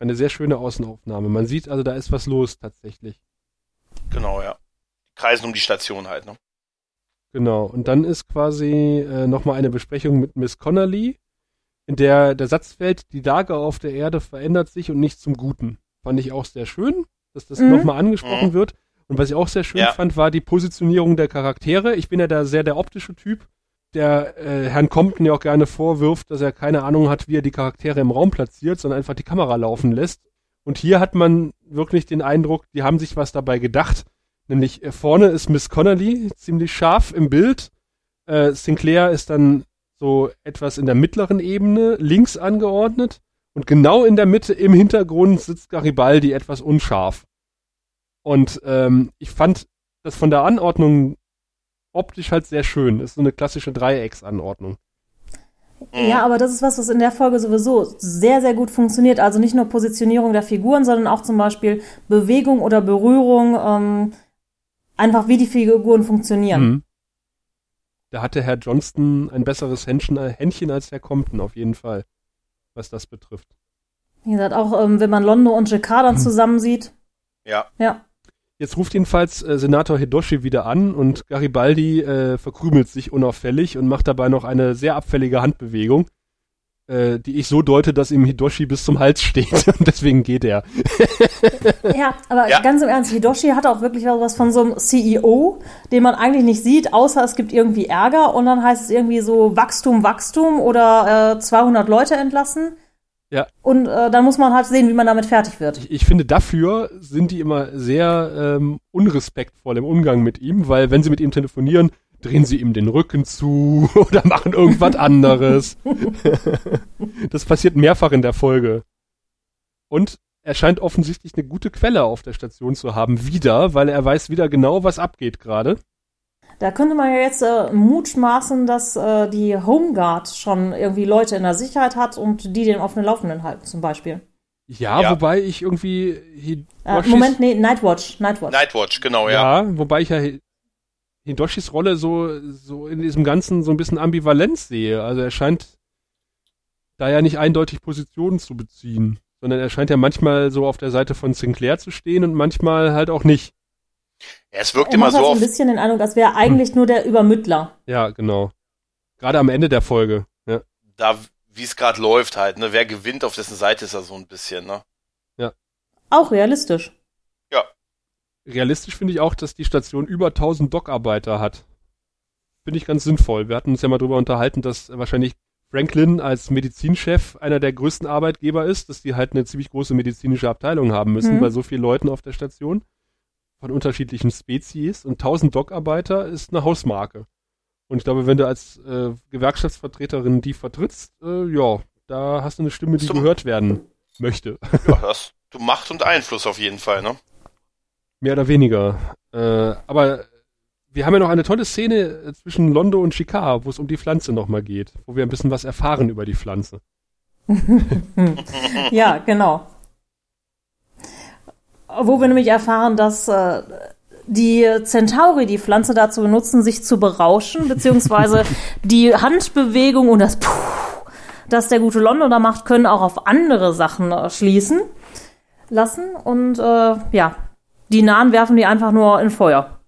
Eine sehr schöne Außenaufnahme. Man sieht also, da ist was los tatsächlich. Genau, ja. Die kreisen um die Station halt, ne? Genau. Und dann ist quasi äh, nochmal eine Besprechung mit Miss Connolly, in der der Satz fällt, die Lage auf der Erde verändert sich und nicht zum Guten. Fand ich auch sehr schön, dass das Mhm. nochmal angesprochen Mhm. wird. Und was ich auch sehr schön Ja. fand, war die Positionierung der Charaktere. Ich bin ja da sehr der optische Typ, der äh, Herrn Compton ja auch gerne vorwirft, dass er keine Ahnung hat, wie er die Charaktere im Raum platziert, sondern einfach die Kamera laufen lässt. Und hier hat man wirklich den Eindruck, die haben sich was dabei gedacht. Nämlich äh, vorne ist Miss Connolly ziemlich scharf im Bild. Äh, Sinclair ist dann so etwas in der mittleren Ebene, links angeordnet. Und genau in der Mitte im Hintergrund sitzt Garibaldi etwas unscharf. Und ähm, ich fand das von der Anordnung optisch halt sehr schön. Ist so eine klassische Dreiecksanordnung. Ja, aber das ist was, was in der Folge sowieso sehr, sehr gut funktioniert. Also nicht nur Positionierung der Figuren, sondern auch zum Beispiel Bewegung oder Berührung, ähm, einfach wie die Figuren funktionieren. Mhm. Da hatte Herr Johnston ein besseres Händchen, äh, Händchen als Herr Compton, auf jeden Fall, was das betrifft. Wie gesagt, auch ähm, wenn man Londo und Jakar dann zusammen sieht. Ja. Ja. Jetzt ruft jedenfalls äh, Senator Hidoshi wieder an und Garibaldi äh, verkrümelt sich unauffällig und macht dabei noch eine sehr abfällige Handbewegung, äh, die ich so deute, dass ihm Hidoshi bis zum Hals steht und deswegen geht er. Ja, aber Ja. ganz im Ernst, Hidoshi hat auch wirklich was von so einem CEO, den man eigentlich nicht sieht, außer es gibt irgendwie Ärger und dann heißt es irgendwie so Wachstum, Wachstum oder äh, 200 Leute entlassen. Ja. Und äh, dann muss man halt sehen, wie man damit fertig wird. Ich, ich finde, dafür sind die immer sehr ähm, unrespektvoll im Umgang mit ihm, weil wenn sie mit ihm telefonieren, drehen sie ihm den Rücken zu oder machen irgendwas anderes. das passiert mehrfach in der Folge. Und er scheint offensichtlich eine gute Quelle auf der Station zu haben, wieder, weil er weiß wieder genau, was abgeht gerade. Da könnte man ja jetzt äh, mutmaßen, dass äh, die Homeguard schon irgendwie Leute in der Sicherheit hat und die den auf den Laufenden halten, zum Beispiel. Ja, Ja. wobei ich irgendwie Äh, Hidoshis, Moment, nee, Nightwatch, Nightwatch. Nightwatch, genau, ja. ja, wobei ich ja Hi- Hidoshis Rolle so, so in diesem Ganzen so ein bisschen Ambivalenz sehe. Also er scheint da ja nicht eindeutig Positionen zu beziehen, sondern er scheint ja manchmal so auf der Seite von Sinclair zu stehen und manchmal halt auch nicht. Ja, es wirkt Er immer macht so halt so auf. ein bisschen den Eindruck, als wäre er eigentlich nur der Übermittler. Ja, genau. Gerade am Ende der Folge. Ja. da, wie es gerade läuft halt, ne? Wer gewinnt, auf dessen Seite ist er so ein bisschen, ne? Auch realistisch. Realistisch finde ich auch, dass die Station über 1000 Dockarbeiter hat. Finde ich ganz sinnvoll. Wir hatten uns ja mal drüber unterhalten, dass wahrscheinlich Franklin als Medizinchef einer der größten Arbeitgeber ist, dass die halt eine ziemlich große medizinische Abteilung haben müssen Mhm. bei so vielen Leuten auf der Station von unterschiedlichen Spezies und 1000 Dockarbeiter ist eine Hausmarke. Und ich glaube, wenn du als äh, Gewerkschaftsvertreterin die vertrittst, äh, ja, da hast du eine Stimme, die gehört werden möchte. Ja, das, du Macht und Einfluss auf jeden Fall, ne? Mehr oder weniger. Äh, aber wir haben ja noch eine tolle Szene äh, zwischen Londo und Shikar, wo es um die Pflanze nochmal geht, wo wir ein bisschen was erfahren über die Pflanze. Ja, genau. Wo wir nämlich erfahren, dass äh, die Centauri die Pflanze dazu benutzen, sich zu berauschen, beziehungsweise die Handbewegung und das Puh, das der gute Londo da macht, können auch auf andere Sachen äh, schließen lassen. Und äh, ja, die Nahen werfen die einfach nur in Feuer.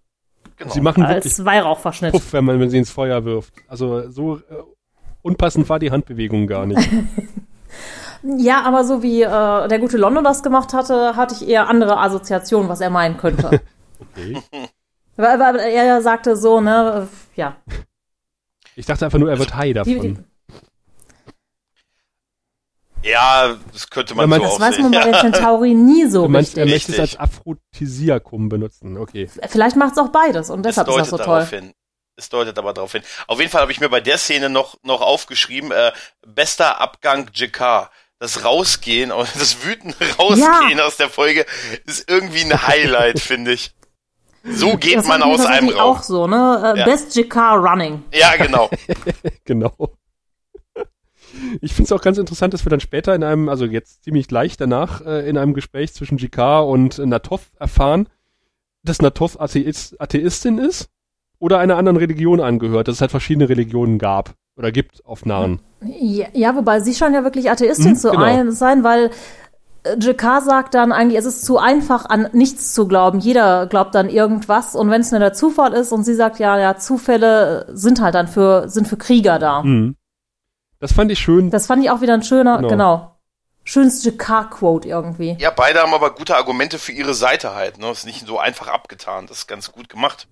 Genau. Sie machen wirklich Als Weihrauchverschnitt. Puff, wenn man wenn sie ins Feuer wirft. Also so äh, unpassend war die Handbewegung gar nicht. Ja, aber so wie äh, der gute Londo das gemacht hatte, hatte ich eher andere Assoziationen, was er meinen könnte. Okay. weil, weil er ja sagte so, ne, äh, ja. Ich dachte einfach nur, er wird high Die, davon. die, Ja, das könnte man Wenn so man- das weiß man bei den Centauri nie so Du meinst, er möchte es als Aphrodisiakum benutzen. Okay. Vielleicht macht es auch beides und Es deshalb ist das so toll. hin. Es deutet aber darauf hin. Auf jeden Fall habe ich mir bei der Szene noch, noch aufgeschrieben, äh, bester Abgang Jakar. Das Rausgehen, das wütende Rausgehen aus der Folge ist irgendwie ein Highlight, finde ich. So geht Das man aus einem Raum. auch so, ne? Äh, Ja. Best Jakar Running. Ja, genau. Genau. Ich finde es auch ganz interessant, dass wir dann später in einem, also jetzt ziemlich gleich danach, äh, in einem Gespräch zwischen Jikar und äh, Natov erfahren, dass Natov Atheist, Atheistin ist oder einer anderen Religion angehört, dass es halt verschiedene Religionen gab oder gibt auf Nahen. Ja, ja, wobei sie scheint ja wirklich Atheistin Hm, zu genau. ein, sein, weil äh, Jakar sagt dann eigentlich, es ist zu einfach, an nichts zu glauben. Jeder glaubt dann irgendwas und wenn es nur der Zufall ist und sie sagt, ja, ja, Zufälle sind halt dann für, sind für Krieger da. Mhm. Das fand ich schön. Das fand ich auch wieder ein schöner, Genau. genau. Schönes Jakar-Quote irgendwie. Ja, beide haben aber gute Argumente für ihre Seite halt. Ne? Ist nicht so einfach abgetan. Das ist ganz gut gemacht.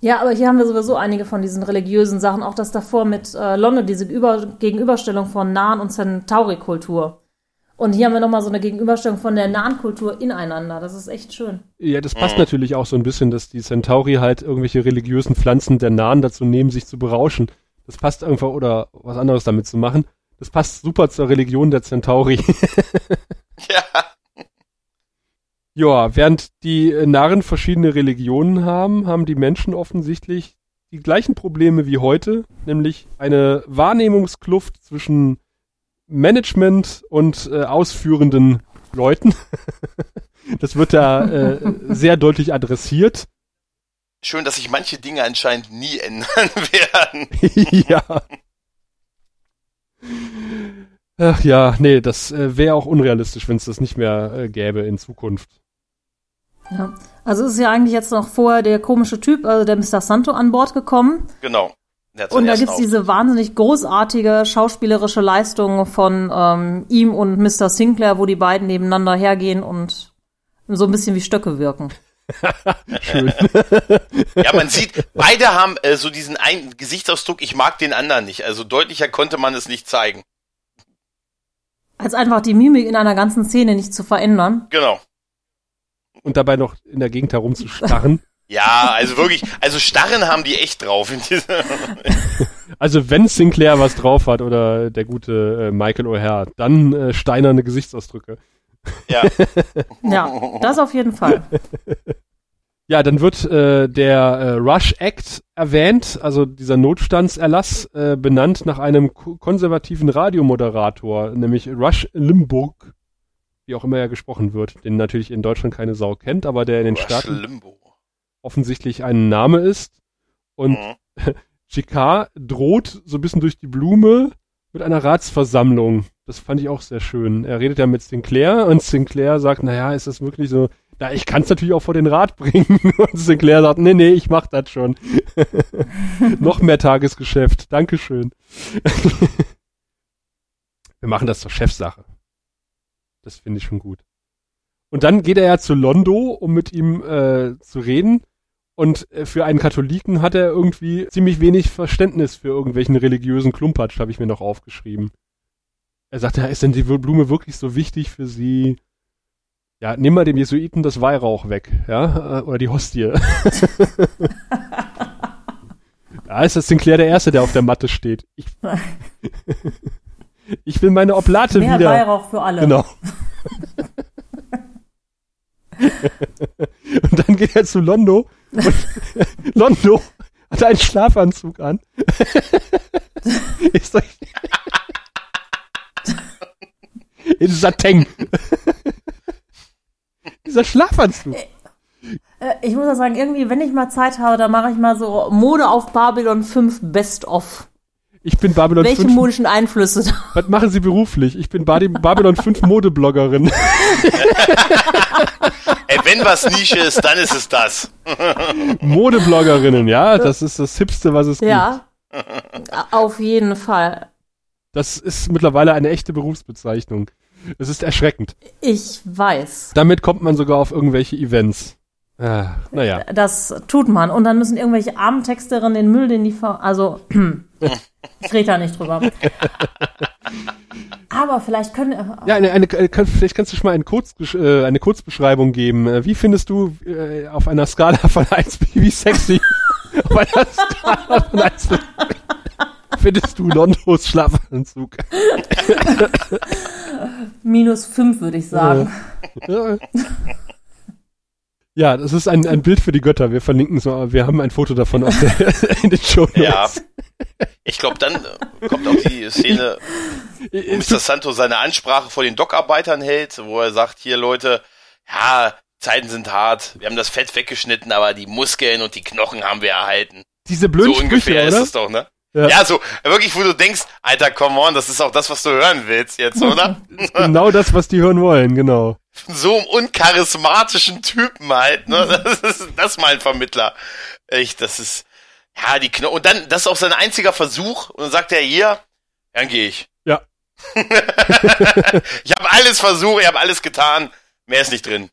Ja, aber hier haben wir sowieso einige von diesen religiösen Sachen, auch das davor mit äh, London, diese Über Gegenüberstellung von Nahen und Centauri-Kultur. Und hier haben wir nochmal so eine Gegenüberstellung von der Nahen-Kultur ineinander. Das ist echt schön. Ja, das passt natürlich auch so ein bisschen, dass die Centauri halt irgendwelche religiösen Pflanzen der Nahen dazu nehmen, sich zu berauschen. Das passt einfach, oder was anderes damit zu machen. Das passt super zur Religion der Centauri. Ja. Ja, während die äh, Narren verschiedene Religionen haben, haben die Menschen offensichtlich die gleichen Probleme wie heute, nämlich eine Wahrnehmungskluft zwischen Management und äh, ausführenden Leuten. das wird da äh, sehr deutlich adressiert. Schön, dass sich manche Dinge anscheinend nie ändern werden. ja. Ach ja, nee, das äh, wäre auch unrealistisch, wenn es das nicht mehr äh, gäbe in Zukunft. Ja. Also ist ja eigentlich jetzt noch vorher der komische Typ, also der Mr. Santo an Bord gekommen. Genau. Und da gibt's diese wahnsinnig großartige schauspielerische Leistung von ähm, ihm und Mr. Sinclair, wo die beiden nebeneinander hergehen und so ein bisschen wie Stöcke wirken. Schön. Ja, man sieht, beide haben äh, so diesen einen Gesichtsausdruck, ich mag den anderen nicht. Also deutlicher konnte man es nicht zeigen. Als einfach die Mimik in einer ganzen Szene nicht zu verändern. Genau. Und dabei noch in der Gegend herumzustarren. Ja, also wirklich, also Starren haben die echt drauf. In dieser Also wenn Sinclair was drauf hat oder der gute äh, Michael O'Hare, dann äh, steinerne Gesichtsausdrücke. ja. Ja, das auf jeden Fall. Ja, dann wird äh, der äh, Rush Act erwähnt, also dieser Notstandserlass, äh, benannt nach einem ko- konservativen Radiomoderator, nämlich Rush Limburg, wie auch immer er gesprochen wird, den natürlich in Deutschland keine Sau kennt, aber der in den Staaten Limbo. offensichtlich ein Name ist. Und Mhm. Chicard droht so ein bisschen durch die Blume mit einer Ratsversammlung. Das fand ich auch sehr schön. Er redet ja mit Sinclair und Sinclair sagt, naja, ist das wirklich so, na, ich kann es natürlich auch vor den Rat bringen. Und Sinclair sagt, nee, nee, ich mach das schon. Noch mehr Tagesgeschäft. Dankeschön. Wir machen das zur Chefsache. Das finde ich schon gut. Und dann geht er ja zu Londo, um mit ihm äh, zu reden. Und äh, für einen Katholiken hat er irgendwie ziemlich wenig Verständnis für irgendwelchen religiösen Klumpatsch, habe ich mir noch aufgeschrieben. Er sagt, ja, ist denn die Blume wirklich so wichtig für sie? Ja, nimm mal dem Jesuiten das Weihrauch weg, ja, äh, oder die Hostie. ja, ist das Sinclair der Erste, der auf der Matte steht. Ich, ich will meine Oblate Mehr wieder. Weihrauch für alle. Genau. und dann geht er zu Londo und Londo hat einen Schlafanzug an. Ist euch in Sateng. Dieser Schlafanzug. Äh, Ich muss ja sagen, irgendwie, wenn ich mal Zeit habe, dann mache ich mal so Mode auf Babylon 5 Best of. Ich bin Babylon Welche 5. modischen Einflüsse da? Was machen Sie beruflich? Ich bin Badi- Babylon 5 Modebloggerin. Ey, wenn was Nische ist, dann ist es das. Modebloggerinnen, ja, das ist das Hipste, was es gibt. Ja. Auf jeden Fall. Das ist mittlerweile eine echte Berufsbezeichnung. Es ist erschreckend. Ich weiß. Damit kommt man sogar auf irgendwelche Events. Ah, naja. Das tut man. Und dann müssen irgendwelche armen Texterinnen den Müll, den die ver Also, ich rede da nicht drüber. Aber vielleicht können. Ja, eine, eine, eine, kann- vielleicht kannst du schon mal eine, Kurz, äh, eine Kurzbeschreibung geben. Äh, Wie findest du äh, auf einer Skala von 1 bis wie sexy? auf einer Skala von 1 bis findest du Londos Schlafanzug? Minus fünf, würde ich sagen. Ja. Ja, das ist ein, ein Bild für die Götter. Wir verlinken so, wir haben ein Foto davon auf der, in den Show Ja. Ich glaube, dann kommt auch die Szene, wo Mr. Santo seine Ansprache vor den Dockarbeitern hält, wo er sagt, hier Leute, ja, Zeiten sind hart, wir haben das Fett weggeschnitten, aber die Muskeln und die Knochen haben wir erhalten. Diese blöden so ungefähr Sprüche, ist es doch, ne? Ja. Ja. so, wirklich, wo du denkst, Alter, come on, das ist auch das, was du hören willst jetzt, oder? Genau das, was die hören wollen, genau. So einem uncharismatischen Typen halt, ne? Das ist das ist mal ein Vermittler. Echt, das ist, ja, die Knochen. Und dann, das ist auch sein einziger Versuch. Und dann sagt er, hier, dann gehe ich. Ja. ich habe alles versucht, ich habe alles getan. Mehr ist nicht drin.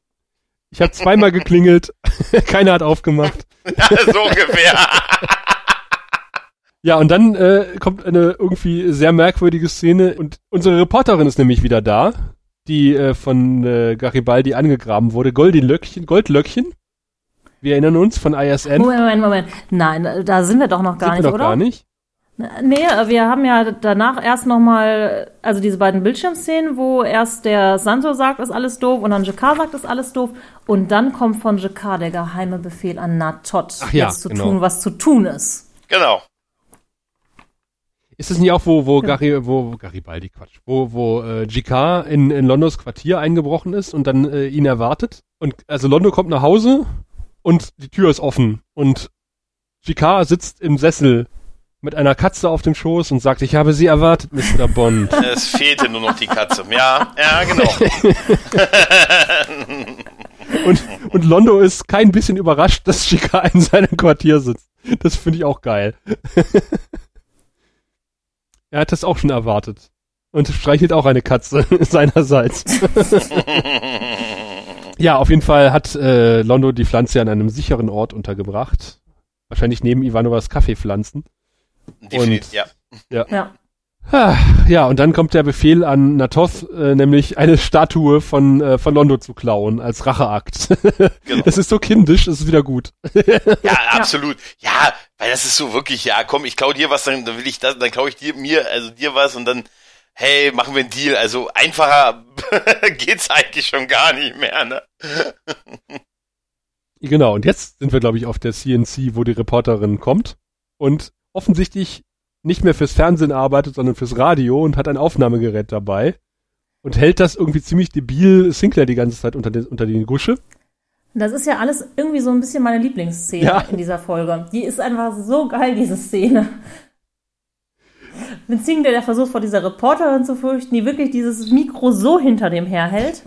Ich habe zweimal geklingelt, keiner hat aufgemacht. Ja, so ungefähr. Ja, und dann äh, kommt eine irgendwie sehr merkwürdige Szene und unsere Reporterin ist nämlich wieder da, die äh, von äh, Garibaldi angegraben wurde. Goldilöckchen, Goldlöckchen. Wir erinnern uns von ISN. Moment, Moment, Moment. Nein, da sind wir doch noch gar Sind nicht, wir doch oder? gar nicht. Nee, wir haben ja danach erst nochmal, also diese beiden Bildschirmszenen, wo erst der Santo sagt, ist alles doof und dann Jakar sagt, ist alles doof. Und dann kommt von Jakar der geheime Befehl an Natot, ja, jetzt zu genau. tun, was zu tun ist. Genau. Ist es nicht auch, wo, wo Gary, wo, wo Garibaldi, Quatsch, wo, wo äh, GK in, in Londos Quartier eingebrochen ist und dann äh, ihn erwartet? Und also Londo kommt nach Hause und die Tür ist offen und GK sitzt im Sessel mit einer Katze auf dem Schoß und sagt, ich habe sie erwartet, Mr. Bond. Es fehlte nur noch die Katze. Ja, ja, genau. und, und Londo ist kein bisschen überrascht, dass GK in seinem Quartier sitzt. Das finde ich auch geil. er hat das auch schon erwartet. Und streichelt auch eine Katze seinerseits. ja, auf jeden Fall hat äh, Londo die Pflanze an einem sicheren Ort untergebracht. Wahrscheinlich neben Ivanovas Kaffeepflanzen. Definitiv, ja. Ja. Ah, Ja, und dann kommt der Befehl an Natoth, äh, nämlich eine Statue von, äh, von Londo zu klauen als Racheakt. Genau. Das ist so kindisch, das ist wieder gut. Ja, absolut. Ja, weil das ist so wirklich, ja, komm, ich klau dir was, dann, dann will ich das, dann klau ich dir mir, also dir was und dann, hey, machen wir einen Deal. Also einfacher geht's eigentlich schon gar nicht mehr, ne? Genau, und jetzt sind wir, glaube ich, auf der CNC, wo die Reporterin kommt und offensichtlich nicht mehr fürs Fernsehen arbeitet, sondern fürs Radio und hat ein Aufnahmegerät dabei und hält das irgendwie ziemlich debil Sinclair die ganze Zeit unter, den, unter die Gusche. Das ist ja alles irgendwie so ein bisschen meine Lieblingsszene Ja. in dieser Folge. Die ist einfach so geil, diese Szene. Mit Sinclair, der versucht, vor dieser Reporterin zu fürchten, die wirklich dieses Mikro so hinter dem herhält.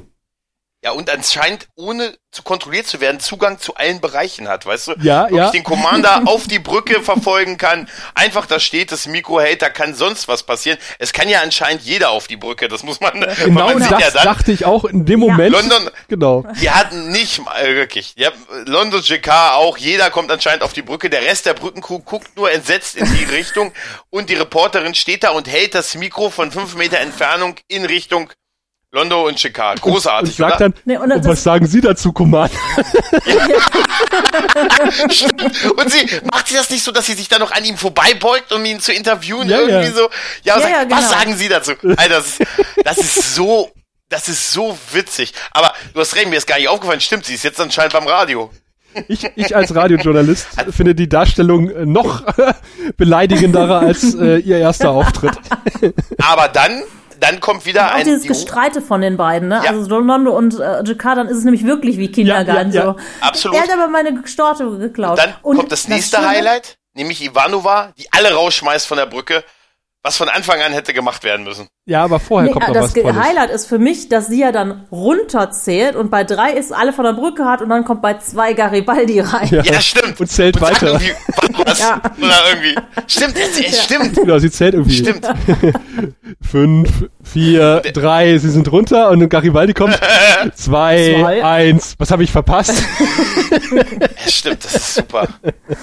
Ja, und anscheinend, ohne zu kontrolliert zu werden, Zugang zu allen Bereichen hat, weißt du? Ja, Wirklich ja. den Commander auf die Brücke verfolgen kann. Einfach da steht, das Mikro hält, da kann sonst was passieren. Es kann ja anscheinend jeder auf die Brücke, das muss man, Genau man sieht das ja dann. dachte ich auch in dem Moment. London, Genau. Die hatten nicht mal äh, wirklich. Haben, London JK auch. Jeder kommt anscheinend auf die Brücke. Der Rest der Brückencrew guckt nur entsetzt in die Richtung und die Reporterin steht da und hält das Mikro von fünf Meter Entfernung in Richtung Londo und. Und Großartig, sagt oder? dann, Nee, und und was sagen Sie dazu, Commander? Und sie macht sie das nicht so, dass sie sich da noch an ihm vorbeibeugt, um ihn zu interviewen Ja, irgendwie ja. so. Ja, und Ja, sagt, ja, genau. was sagen Sie dazu? Alter, das ist, das ist so, das ist so witzig. Aber du hast recht, mir ist gar nicht aufgefallen. Stimmt, sie ist jetzt anscheinend beim Radio. Ich, ich als Radiojournalist finde die Darstellung äh, noch beleidigenderer als äh, ihr erster Auftritt. Aber dann, dann kommt wieder Auch ein, dieses die- Gestreite von den beiden, ne? Ja. Also Londo und äh, Jakar, dann ist es nämlich wirklich wie Kindergarten Ja, ja, ja. so. Absolut. Er hat aber meine Storte geklaut. Dann Und kommt das nächste Schöne- Highlight, nämlich Ivanova, die alle rausschmeißt von der Brücke, was von Anfang an hätte gemacht werden müssen. Ja, aber vorher Nee, kommt noch das was Tolles. Highlight ist für mich, dass sie ja dann runterzählt und bei drei ist alle von der Brücke hat und dann kommt bei zwei Garibaldi rein. Ja, stimmt. Und zählt sagt weiter. irgendwie was. Ja. Oder irgendwie. Stimmt, es, es stimmt. Genau, sie zählt irgendwie. Stimmt. Fünf, vier, drei, sie sind runter und Garibaldi kommt. Zwei, Zwei. eins. Was habe ich verpasst? Es stimmt, das ist super.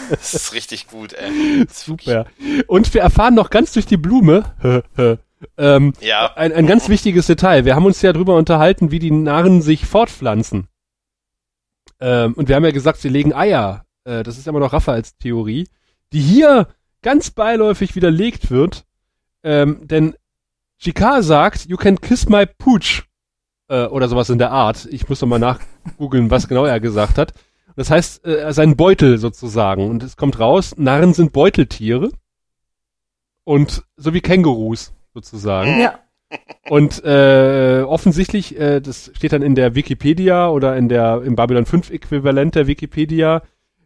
Das ist richtig gut, ey. Super. Und wir erfahren noch ganz durch die Blume, ähm, Ja. ein, ein ganz wichtiges Detail. Wir haben uns ja drüber unterhalten, wie die Narren sich fortpflanzen. Ähm, und wir haben ja gesagt, sie legen Eier. Äh, das ist immer noch Raphaels Theorie, die hier ganz beiläufig widerlegt wird. Ähm, denn Chikar sagt, you can kiss my pooch. Äh, oder sowas in der Art. Ich muss noch mal nachgoogeln, was genau er gesagt hat. Das heißt, äh, sein Beutel sozusagen. Und es kommt raus, Narren sind Beuteltiere. Und so wie Kängurus sozusagen. Ja. Und äh, offensichtlich, äh, das steht dann in der Wikipedia oder in der im Babylon 5 Äquivalent der Wikipedia,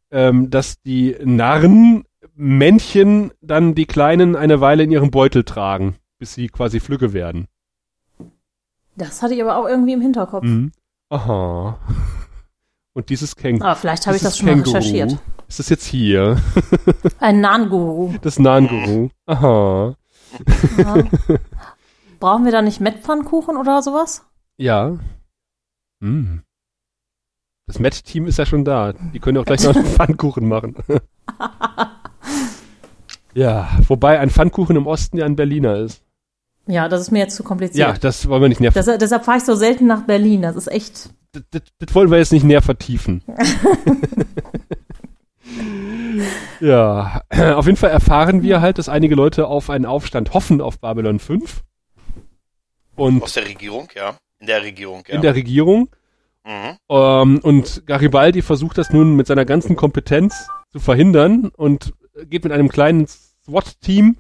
ähm, dass die Narren Männchen dann die Kleinen eine Weile in ihrem Beutel tragen, bis sie quasi Flügge werden. Das hatte ich aber auch irgendwie im Hinterkopf. Mhm. Aha. Und dieses Känguru. Aber vielleicht habe ich das schon mal Känguru, recherchiert. Ist das jetzt hier? Ein Nan-Guru. Das Nanguru. Aha. Ja. Brauchen wir da nicht Mettpfannkuchen oder sowas? Ja. Hm. Das Met-Team ist ja schon da. Die können auch gleich noch einen Pfannkuchen machen. ja, wobei ein Pfannkuchen im Osten ja ein Berliner ist. Ja, das ist mir jetzt zu Ja, kompliziert. das wollen wir nicht näher. Das, deshalb fahre ich so selten nach Berlin. Das ist echt. Das, das, das wollen wir jetzt nicht näher vertiefen. Ja, auf jeden Fall erfahren wir halt, dass einige Leute auf einen Aufstand hoffen auf Babylon 5. Und Aus der Regierung, ja. In der Regierung, ja. in der Regierung. mhm. Ähm, und Garibaldi versucht das nun mit seiner ganzen Kompetenz zu verhindern und geht mit einem kleinen SWAT-Team,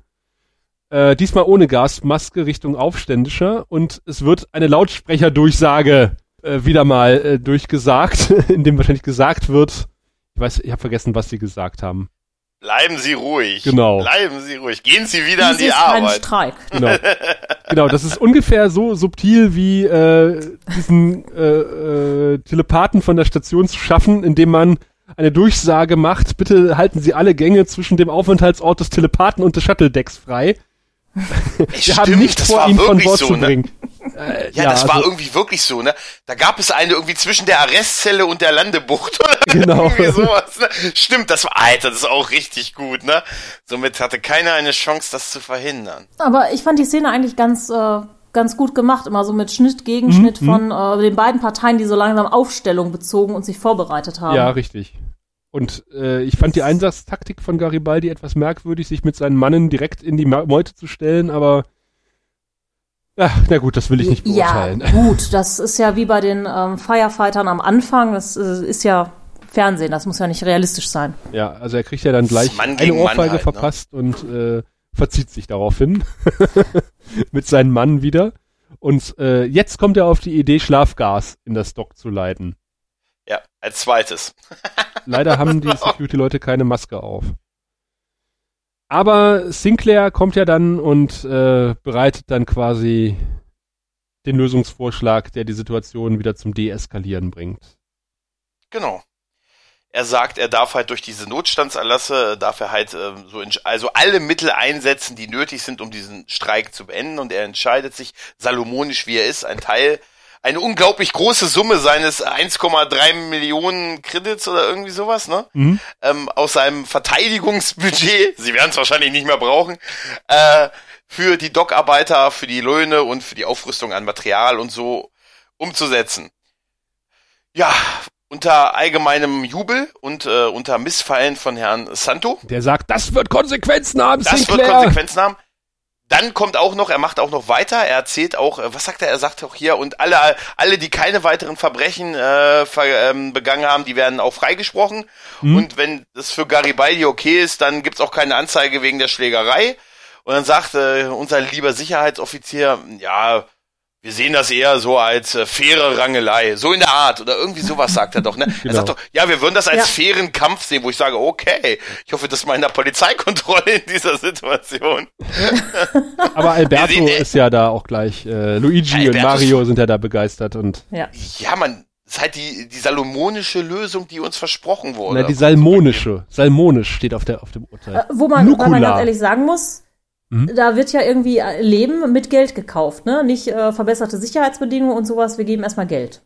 äh, diesmal ohne Gasmaske, Richtung Aufständischer und es wird eine Lautsprecherdurchsage äh, wieder mal äh, durchgesagt, in dem wahrscheinlich gesagt wird, ich weiß, ich habe vergessen, was sie gesagt haben. Bleiben Sie ruhig. Genau. Bleiben Sie ruhig. Gehen Sie wieder an Dies die ist kein Arbeit. Streik. Genau. genau, das ist ungefähr so subtil wie äh, diesen äh, äh, Telepathen von der Station zu schaffen, indem man eine Durchsage macht, bitte halten Sie alle Gänge zwischen dem Aufenthaltsort des Telepathen und des Shuttle-Decks frei. Wir Stimmt, haben nicht das vor, war ihn von wirklich Bord so, zu ne? bringen. Äh, Ja, das war also- irgendwie wirklich so, ne? Da gab es eine irgendwie zwischen der Arrestzelle und der Landebucht oder Genau. irgendwie sowas, ne? Stimmt, das war, Alter, das ist auch richtig gut, ne? Somit hatte keiner eine Chance, das zu verhindern. Aber ich fand die Szene eigentlich ganz, äh, ganz gut gemacht, immer so mit Schnitt, Gegenschnitt von äh, den beiden Parteien, die so langsam Aufstellung bezogen und sich vorbereitet haben. Ja, richtig. Und äh, ich fand die Einsatztaktik von Garibaldi etwas merkwürdig, sich mit seinen Mannen direkt in die Meute zu stellen, aber ach, na gut, das will ich nicht Ja, beurteilen. gut, das ist ja wie bei den ähm, Firefightern am Anfang, das äh, ist ja Fernsehen, das muss ja nicht realistisch sein. Ja, also er kriegt ja dann gleich Mann eine Ohrfeige halt, ne? verpasst und äh, verzieht sich daraufhin mit seinem Mann wieder. Und äh, jetzt kommt er auf die Idee, Schlafgas in das Dock zu leiten. Ja, als zweites. Leider haben die Security-Leute keine Maske auf. Aber Sinclair kommt ja dann und äh, bereitet dann quasi den Lösungsvorschlag, der die Situation wieder zum Deeskalieren bringt. Genau. Er sagt, er darf halt durch diese Notstandserlasse, darf er halt ähm, so, also alle Mittel einsetzen, die nötig sind, um diesen Streik zu beenden. Und er entscheidet sich, salomonisch wie er ist, ein Teil, eine unglaublich große Summe seines 1,3 Millionen Kredits oder irgendwie sowas, ne? Mhm. ähm, aus seinem Verteidigungsbudget, sie werden es wahrscheinlich nicht mehr brauchen, äh, für die Dockarbeiter, für die Löhne und für die Aufrüstung an Material und so umzusetzen. Ja, unter allgemeinem Jubel und äh, unter Missfallen von Herrn Santo. Der sagt, das wird Konsequenzen haben, Das Sinclair. wird Konsequenzen haben. Dann kommt auch noch, er macht auch noch weiter, er erzählt auch, äh, was sagt er, er sagt auch hier, und alle, alle, die keine weiteren Verbrechen äh, ver, ähm, begangen haben, die werden auch freigesprochen. Und wenn das für Garibaldi okay ist, dann gibt's auch keine Anzeige wegen der Schlägerei. Und dann sagt äh, unser lieber Sicherheitsoffizier, ja, wir sehen das eher so als äh, faire Rangelei, so in der Art oder irgendwie sowas sagt er doch. Ne? Er Genau. sagt doch, ja, wir würden das als Ja. fairen Kampf sehen, wo ich sage, okay, ich hoffe, das ist mal in der Polizeikontrolle in dieser Situation. Aber Alberto sehen, äh, ist ja da auch gleich. Äh, Luigi Ja, und Alberto Mario sind ja da begeistert und Ja. Ja, man, das ist halt die, die salomonische Lösung, die uns versprochen wurde. na, die salmonische. Salmonisch steht auf, der, auf dem Urteil. Äh, Wo man, weil man ganz ehrlich sagen muss, Mhm. da wird ja irgendwie äh, Leben mit Geld gekauft, ne? Nicht äh, verbesserte Sicherheitsbedingungen und sowas, wir geben erstmal Geld.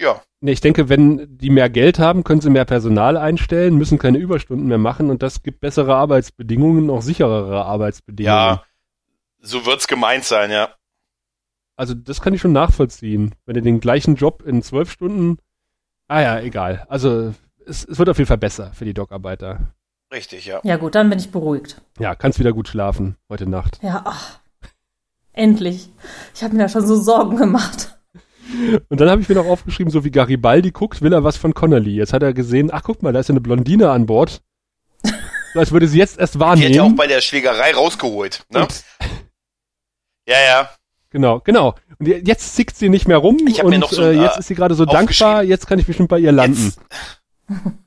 Ja, Nee, ich denke, wenn die mehr Geld haben, können sie mehr Personal einstellen, müssen keine Überstunden mehr machen und das gibt bessere Arbeitsbedingungen, auch sicherere Arbeitsbedingungen. ja, so wird's gemeint sein, ja. Also das kann ich schon nachvollziehen. Wenn du den gleichen Job in zwölf Stunden. Ah ja, egal. Also es, es wird auf jeden Fall besser für die Dockarbeiter. Richtig, ja. Ja gut, dann bin ich beruhigt. Ja, kannst wieder gut schlafen heute Nacht. Ja, ach. Endlich. Ich habe mir da schon so Sorgen gemacht. Und dann habe ich mir noch aufgeschrieben, so wie Garibaldi guckt, will er was von Connolly. Jetzt hat er gesehen, ach guck mal, da ist ja eine Blondine an Bord. So, als würde sie jetzt erst Die hat ja auch wahrnehmen. bei der Schlägerei rausgeholt. Ne? Und, Ja, ja. genau, genau. Und je- jetzt zickt sie nicht mehr rum Ich hab und mir noch so, äh, äh, jetzt ist sie gerade so dankbar, aufgeschrieben. jetzt kann ich bestimmt bei ihr landen. Jetzt,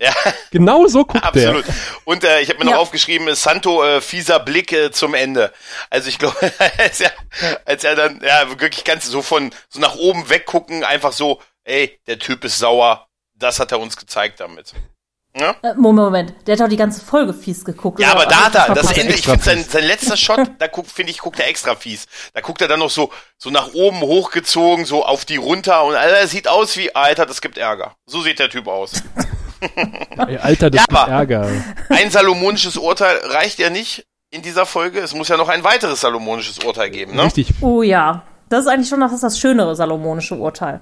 ja, Genau so guckt absolut. Und äh, ich habe mir noch Ja. aufgeschrieben, äh, Santo äh, fieser Blick äh, zum Ende. Also ich glaube, als, er, als er dann ja wirklich ganz so von so nach oben weggucken, einfach so, ey, der Typ ist sauer. Das hat er uns gezeigt damit. Ja? Äh, Moment, Moment. Der hat doch die ganze Folge fies geguckt. Ja, aber da hat er, das. Ende, ich finde sein, sein letzter Shot, da guckt, finde ich, guckt er extra fies. Da guckt er dann noch so, so nach oben hochgezogen, so auf die runter und Alter, sieht aus wie, Alter, das gibt Ärger. So sieht der Typ aus. Alter, das Ja, Ärger. Ein salomonisches Urteil reicht ja nicht in dieser Folge. Es muss ja noch ein weiteres salomonisches Urteil geben, ne? Richtig. Oh ja. Das ist eigentlich schon noch das, das schönere salomonische Urteil.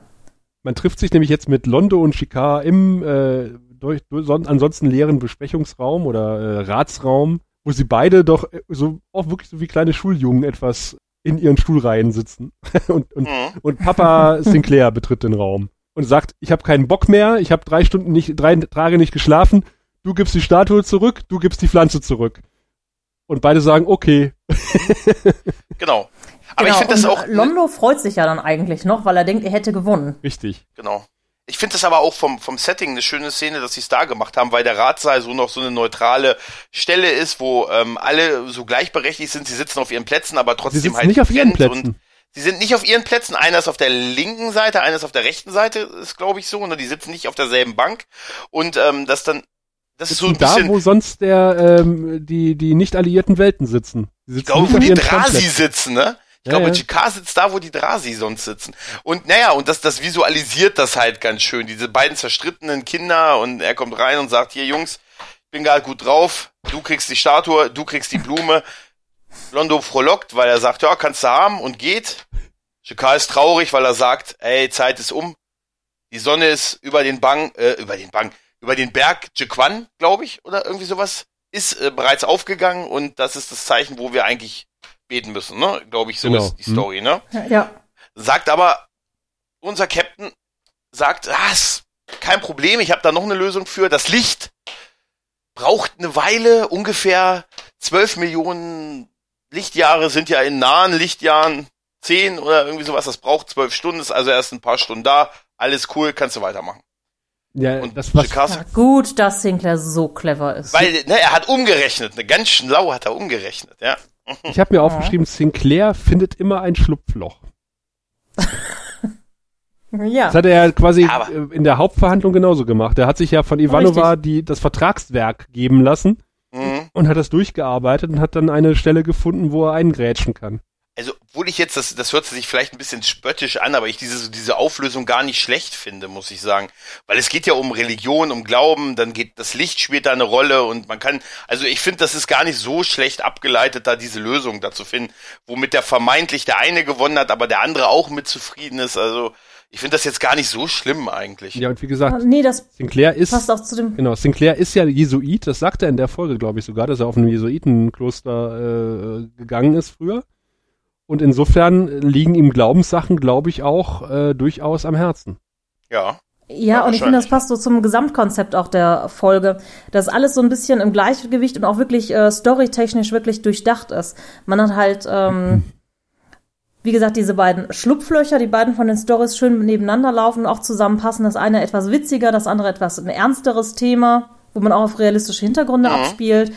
Man trifft sich nämlich jetzt mit Londo und Shikar im äh, durch, durch son, ansonsten leeren Besprechungsraum oder äh, Ratsraum, wo sie beide doch äh, so auch wirklich so wie kleine Schuljungen etwas in ihren Stuhlreihen sitzen. und, und, Mhm. und Papa Sinclair betritt den Raum und sagt, ich habe keinen Bock mehr, ich habe drei Stunden nicht, drei Tage nicht geschlafen, du gibst die Statue zurück, du gibst die Pflanze zurück. Und beide sagen, okay. Genau. Aber genau. ich finde das auch. Londo freut sich ja dann eigentlich noch, weil er denkt, er hätte gewonnen. Richtig. Genau. Ich finde das aber auch vom, vom Setting eine schöne Szene, dass sie es da gemacht haben, weil der Ratssaal so noch so eine neutrale Stelle ist, wo ähm, alle so gleichberechtigt sind. Sie sitzen auf ihren Plätzen, aber Sie trotzdem sitzen halt nicht auf ihren Plätzen. Und sie sind nicht auf ihren Plätzen. Einer ist auf der linken Seite, einer ist auf der rechten Seite, ist glaube ich so. Ne? Die sitzen nicht auf derselben Bank. Und ähm, das dann, das ist so ein da, bisschen, wo sonst der, ähm, die, die nicht alliierten Welten sitzen. Sitzen ich glaube, wo die Drasi sitzen, ne? Ich Ja, glaube, ja. GK sitzt da, wo die Drasi sonst sitzen. Und naja, und das, das visualisiert das halt ganz schön. Diese beiden zerstrittenen Kinder und er kommt rein und sagt, hier Jungs, ich bin gerade gut drauf, du kriegst die Statue, du kriegst die Blume. Londo frohlockt, weil er sagt, ja, kannst du haben und geht. GK ist traurig, weil er sagt, ey, Zeit ist um. Die Sonne ist über den Bang, äh, über den Bang, über den Berg Jequan, glaube ich, oder irgendwie sowas, ist äh, bereits aufgegangen und das ist das Zeichen, wo wir eigentlich beten müssen, ne? Glaube ich, so Genau. ist die Hm. Story, ne? Ja. Sagt aber, unser Captain sagt, ah, ist kein Problem, ich habe da noch eine Lösung für. Das Licht braucht eine Weile, ungefähr 12 Millionen Lichtjahre sind ja in nahen Lichtjahren 10 oder irgendwie sowas. Das braucht 12 Stunden, ist also erst ein paar Stunden da. Alles cool, kannst du weitermachen. Ja, Und das Jacques- ja. Gut, dass Sinclair so clever ist. weil, ne, er hat umgerechnet, ne, ganz schlau hat er umgerechnet, ja. Ich habe mir aufgeschrieben, Sinclair findet immer ein Schlupfloch. ja. Das hat er ja quasi Aber- äh, in der Hauptverhandlung genauso gemacht. Er hat sich ja von Ivanova die, das Vertragswerk geben lassen. Und hat das durchgearbeitet und hat dann eine Stelle gefunden, wo er eingrätschen kann. also obwohl ich jetzt, das, das hört sich vielleicht ein bisschen spöttisch an, aber ich diese, diese Auflösung gar nicht schlecht finde, muss ich sagen. Weil es geht ja um Religion, um Glauben, dann geht das Licht spielt da eine Rolle und man kann, also ich finde, das ist gar nicht so schlecht abgeleitet, da diese Lösung da zu finden, womit der vermeintlich der eine gewonnen hat, aber der andere auch mit zufrieden ist. Also ich finde das jetzt gar nicht so schlimm eigentlich. Ja, und wie gesagt, Nee, das Sinclair ist passt auch zu dem. Genau, Sinclair ist ja Jesuit, das sagt er in der Folge, glaube ich, sogar, dass er auf ein Jesuitenkloster äh, gegangen ist früher. Und insofern liegen ihm Glaubenssachen, glaube ich, auch äh, durchaus am Herzen. Ja. Ja, und ich finde, das passt so zum Gesamtkonzept auch der Folge, dass alles so ein bisschen im Gleichgewicht und auch wirklich äh, storytechnisch wirklich durchdacht ist. Man hat halt, ähm, wie gesagt, diese beiden Schlupflöcher, die beiden von den Stories schön nebeneinander laufen und auch zusammenpassen. Das eine etwas witziger, das andere etwas ein ernsteres Thema, wo man auch auf realistische Hintergründe Mhm. abspielt.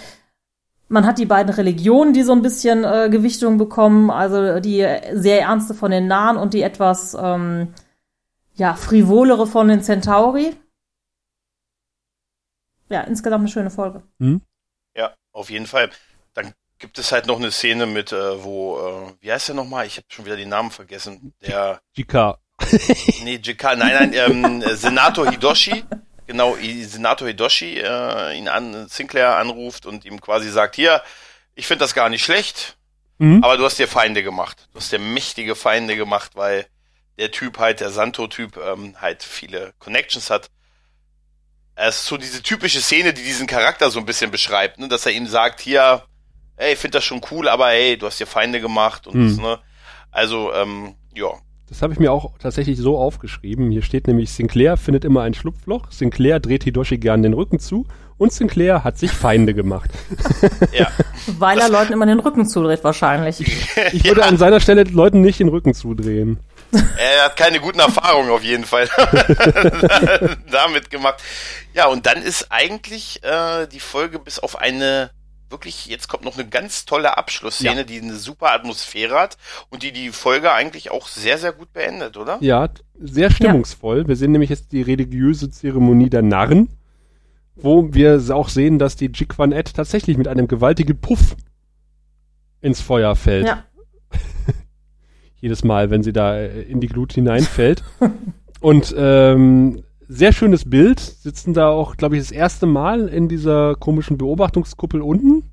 Man hat die beiden Religionen, die so ein bisschen äh, Gewichtung bekommen, also die sehr ernste von den Nahen und die etwas ähm, ja, frivolere von den Centauri. Ja, insgesamt eine schöne Folge. Ja, auf jeden Fall. Gibt es halt noch eine Szene mit, äh, wo, äh, wie heißt der nochmal? Ich habe schon wieder den Namen vergessen. Der, GK. nee, JK, nein, nein, ähm, Senator Hidoshi, genau, Senator Hidoshi, äh, ihn an, Sinclair anruft und ihm quasi sagt, hier, ich finde das gar nicht schlecht, Mhm. aber du hast dir Feinde gemacht. Du hast dir mächtige Feinde gemacht, weil der Typ halt, der Santo-Typ, ähm, halt viele Connections hat. Es ist so diese typische Szene, die diesen Charakter so ein bisschen beschreibt, ne? dass er ihm sagt, hier, ey, ich finde das schon cool, aber ey, du hast dir Feinde gemacht und Hm. das, ne? Also, ähm, ja. Das habe ich mir auch tatsächlich so aufgeschrieben. Hier steht nämlich, Sinclair findet immer ein Schlupfloch, Sinclair dreht Hidoshi gern den Rücken zu und Sinclair hat sich Feinde gemacht. Ja. Weil er Leuten immer den Rücken zudreht, wahrscheinlich. Ich würde an seiner Stelle Leuten nicht den Rücken zudrehen. Er hat keine guten Erfahrungen auf jeden Fall damit gemacht. Ja, und dann ist eigentlich äh, die Folge bis auf eine wirklich, jetzt kommt noch eine ganz tolle Abschlussszene, Ja. die eine super Atmosphäre hat und die die Folge eigentlich auch sehr, sehr gut beendet, oder? Ja, sehr stimmungsvoll. Wir sehen nämlich jetzt die religiöse Zeremonie der Narren, wo wir auch sehen, dass die Jikwan Ed tatsächlich mit einem gewaltigen Puff ins Feuer fällt. Ja. Jedes Mal, wenn sie da in die Glut hineinfällt. Und ähm, sehr schönes Bild. Sitzen da auch, glaube ich, das erste Mal in dieser komischen Beobachtungskuppel unten.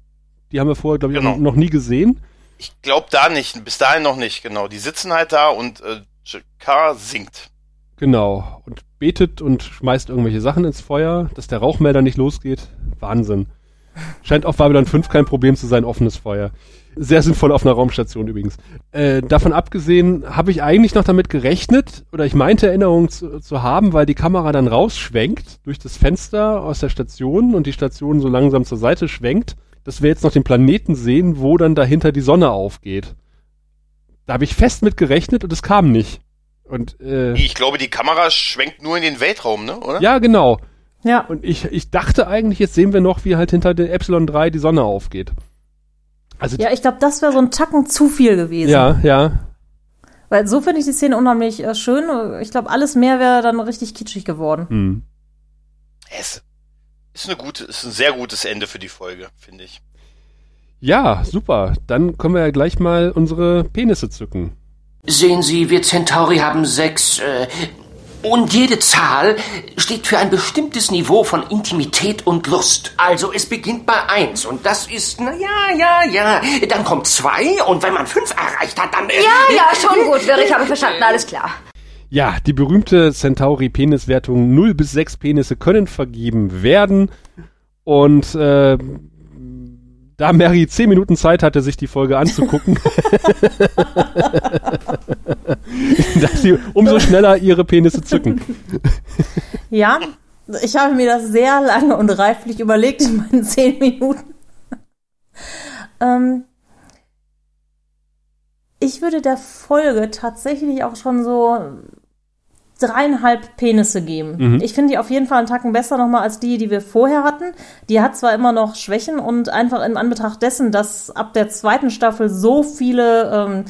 Die haben wir vorher, glaube ich, Genau. noch nie gesehen. Ich glaube da nicht, bis dahin noch nicht, genau. Die sitzen halt da und äh, JK singt. Genau. Und betet und schmeißt irgendwelche Sachen ins Feuer, dass der Rauchmelder nicht losgeht. Wahnsinn. Scheint auf Babylon 5 kein Problem zu sein, offenes Feuer. Sehr sinnvoll auf einer Raumstation übrigens. Äh, davon abgesehen habe ich eigentlich noch damit gerechnet, oder ich meinte Erinnerungen zu, zu haben, weil die Kamera dann rausschwenkt durch das Fenster aus der Station und die Station so langsam zur Seite schwenkt, dass wir jetzt noch den Planeten sehen, wo dann dahinter die Sonne aufgeht. Da habe ich fest mit gerechnet und es kam nicht. Und äh, Ich glaube, die Kamera schwenkt nur in den Weltraum, ne? Oder? ja, genau. Ja. Und ich, ich dachte eigentlich, jetzt sehen wir noch, wie halt hinter der Epsilon 3 die Sonne aufgeht. Also Ja, ich glaube, das wäre so ein Tacken zu viel gewesen. ja, ja. Weil so finde ich die Szene unheimlich äh, schön. Ich glaube, alles mehr wäre dann richtig kitschig geworden. Hm. Es ist eine gute, ist ein sehr gutes Ende für die Folge, finde ich. Ja, super. Dann können wir ja gleich mal unsere Penisse zücken. Sehen Sie, wir Centauri haben sechs, äh, und jede Zahl steht für ein bestimmtes Niveau von Intimität und Lust. Also es beginnt bei eins und das ist, na ja, ja, ja. Dann kommt zwei und wenn man fünf erreicht hat, dann... äh, Ja, ja, schon gut, Wirr, ich habe verstanden, alles klar. Ja, die berühmte Centauri-Peniswertung 0 bis 6 Penisse können vergeben werden. Und äh, da Mary 10 Minuten Zeit hatte, sich die Folge anzugucken, darf sie umso schneller ihre Penisse zücken. Ja, ich habe mir das sehr lange und reiflich überlegt in meinen zehn Minuten. ähm, ich würde der Folge tatsächlich auch schon so dreieinhalb Penisse geben. Ich finde die auf jeden Fall einen Tacken besser nochmal als die, die wir vorher hatten. Die hat zwar immer noch Schwächen und einfach in Anbetracht dessen, dass ab der zweiten Staffel so viele ähm,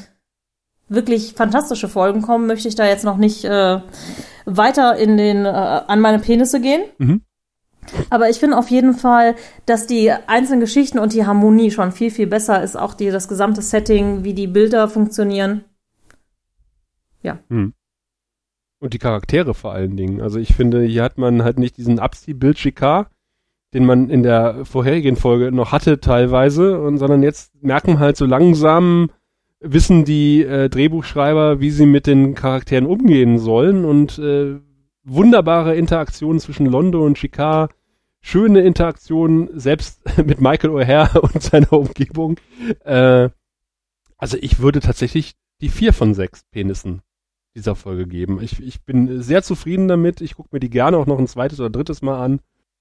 wirklich fantastische Folgen kommen, möchte ich da jetzt noch nicht äh, weiter in den äh, an meine Penisse gehen. Mhm. Aber ich finde auf jeden Fall, dass die einzelnen Geschichten und die Harmonie schon viel, viel besser ist. Auch die, das gesamte Setting, wie die Bilder funktionieren. Und die Charaktere vor allen Dingen. Also ich finde, hier hat man halt nicht diesen Absi-Bild Chicard, den man in der vorherigen Folge noch hatte teilweise, und sondern jetzt merken halt so langsam, wissen die äh, Drehbuchschreiber, wie sie mit den Charakteren umgehen sollen und äh, wunderbare Interaktionen zwischen Londo und Chicard, schöne Interaktionen selbst mit Michael O'Hare und seiner Umgebung. Äh, also ich würde tatsächlich die vier von sechs Penissen dieser Folge geben. Ich, ich bin sehr zufrieden damit. Ich gucke mir die gerne auch noch ein zweites oder drittes Mal an.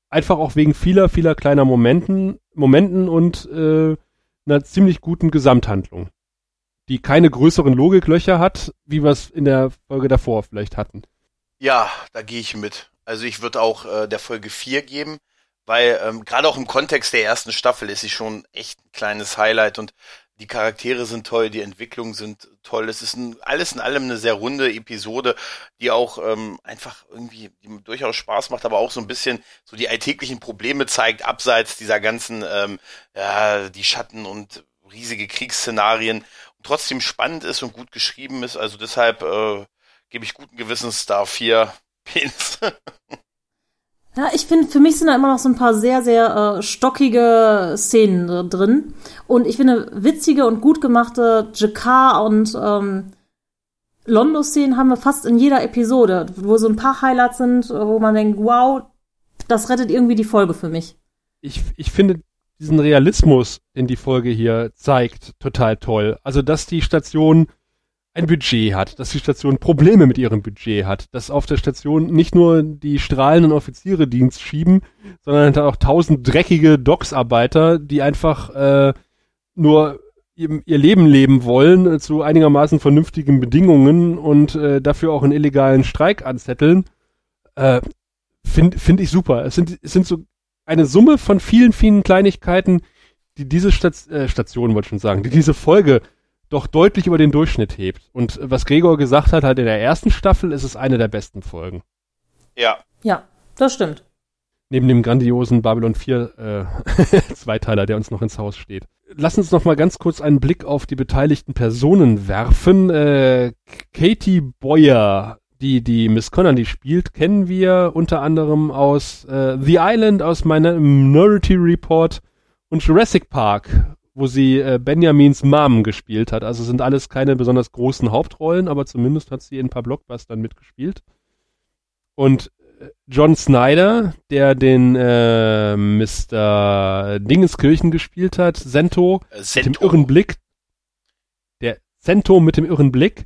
Einfach auch wegen vieler, vieler kleiner Momenten, Momenten und äh, einer ziemlich guten Gesamthandlung, die keine größeren Logiklöcher hat, wie wir es in der Folge davor vielleicht hatten. Ja, da gehe ich mit. Also ich würde auch äh, der Folge 4 geben, weil ähm, gerade auch im Kontext der ersten Staffel ist sie schon echt ein kleines Highlight und die Charaktere sind toll, die Entwicklungen sind toll. Es ist ein, alles in allem eine sehr runde Episode, die auch ähm, einfach irgendwie durchaus Spaß macht, aber auch so ein bisschen so die alltäglichen Probleme zeigt, abseits dieser ganzen, ähm, ja, die Schatten und riesige Kriegsszenarien und trotzdem spannend ist und gut geschrieben ist. Also deshalb äh, gebe ich guten Gewissens da vier Pins. Ja, ich finde, für mich sind da immer noch so ein paar sehr, sehr äh, stockige Szenen drin. Und ich finde, witzige und gut gemachte Jakar und ähm, Londo-Szenen haben wir fast in jeder Episode, wo so ein paar Highlights sind, wo man denkt, wow, das rettet irgendwie die Folge für mich. ich, ich finde diesen Realismus, den die Folge hier zeigt, total toll. Also, dass die Station ein Budget hat, dass die Station Probleme mit ihrem Budget hat, dass auf der Station nicht nur die strahlenden Offiziere Dienst schieben, sondern halt auch tausend dreckige Docksarbeiter, die einfach äh, nur ihr, Leben leben wollen äh, zu einigermaßen vernünftigen Bedingungen und äh, dafür auch einen illegalen Streik anzetteln. Äh, Finde find ich super. Es sind, es sind so eine Summe von vielen, vielen Kleinigkeiten, die diese Stat äh, Station, wollte ich schon sagen, die diese Folge doch deutlich über den Durchschnitt hebt. Und äh, was Gregor gesagt hat, halt in der ersten Staffel ist es eine der besten Folgen. ja. Ja, das stimmt. Neben dem grandiosen Babylon 4 äh, Zweiteiler, der uns noch ins Haus steht. Lass uns noch mal ganz kurz einen Blick auf die beteiligten Personen werfen. Äh, Katie Boyer, die die Miss Connolly spielt, kennen wir unter anderem aus äh, The Island, aus Minority Report und Jurassic Park, wo sie äh, Benjamins Mom gespielt hat. Also sind alles keine besonders großen Hauptrollen, aber zumindest hat sie in ein paar Blockbustern mitgespielt. Und äh, John Snyder, der den äh, Mr. Dingenskirchen gespielt hat, Sento, Äh, mit dem Sento. irren Blick, der Sento mit dem irren Blick,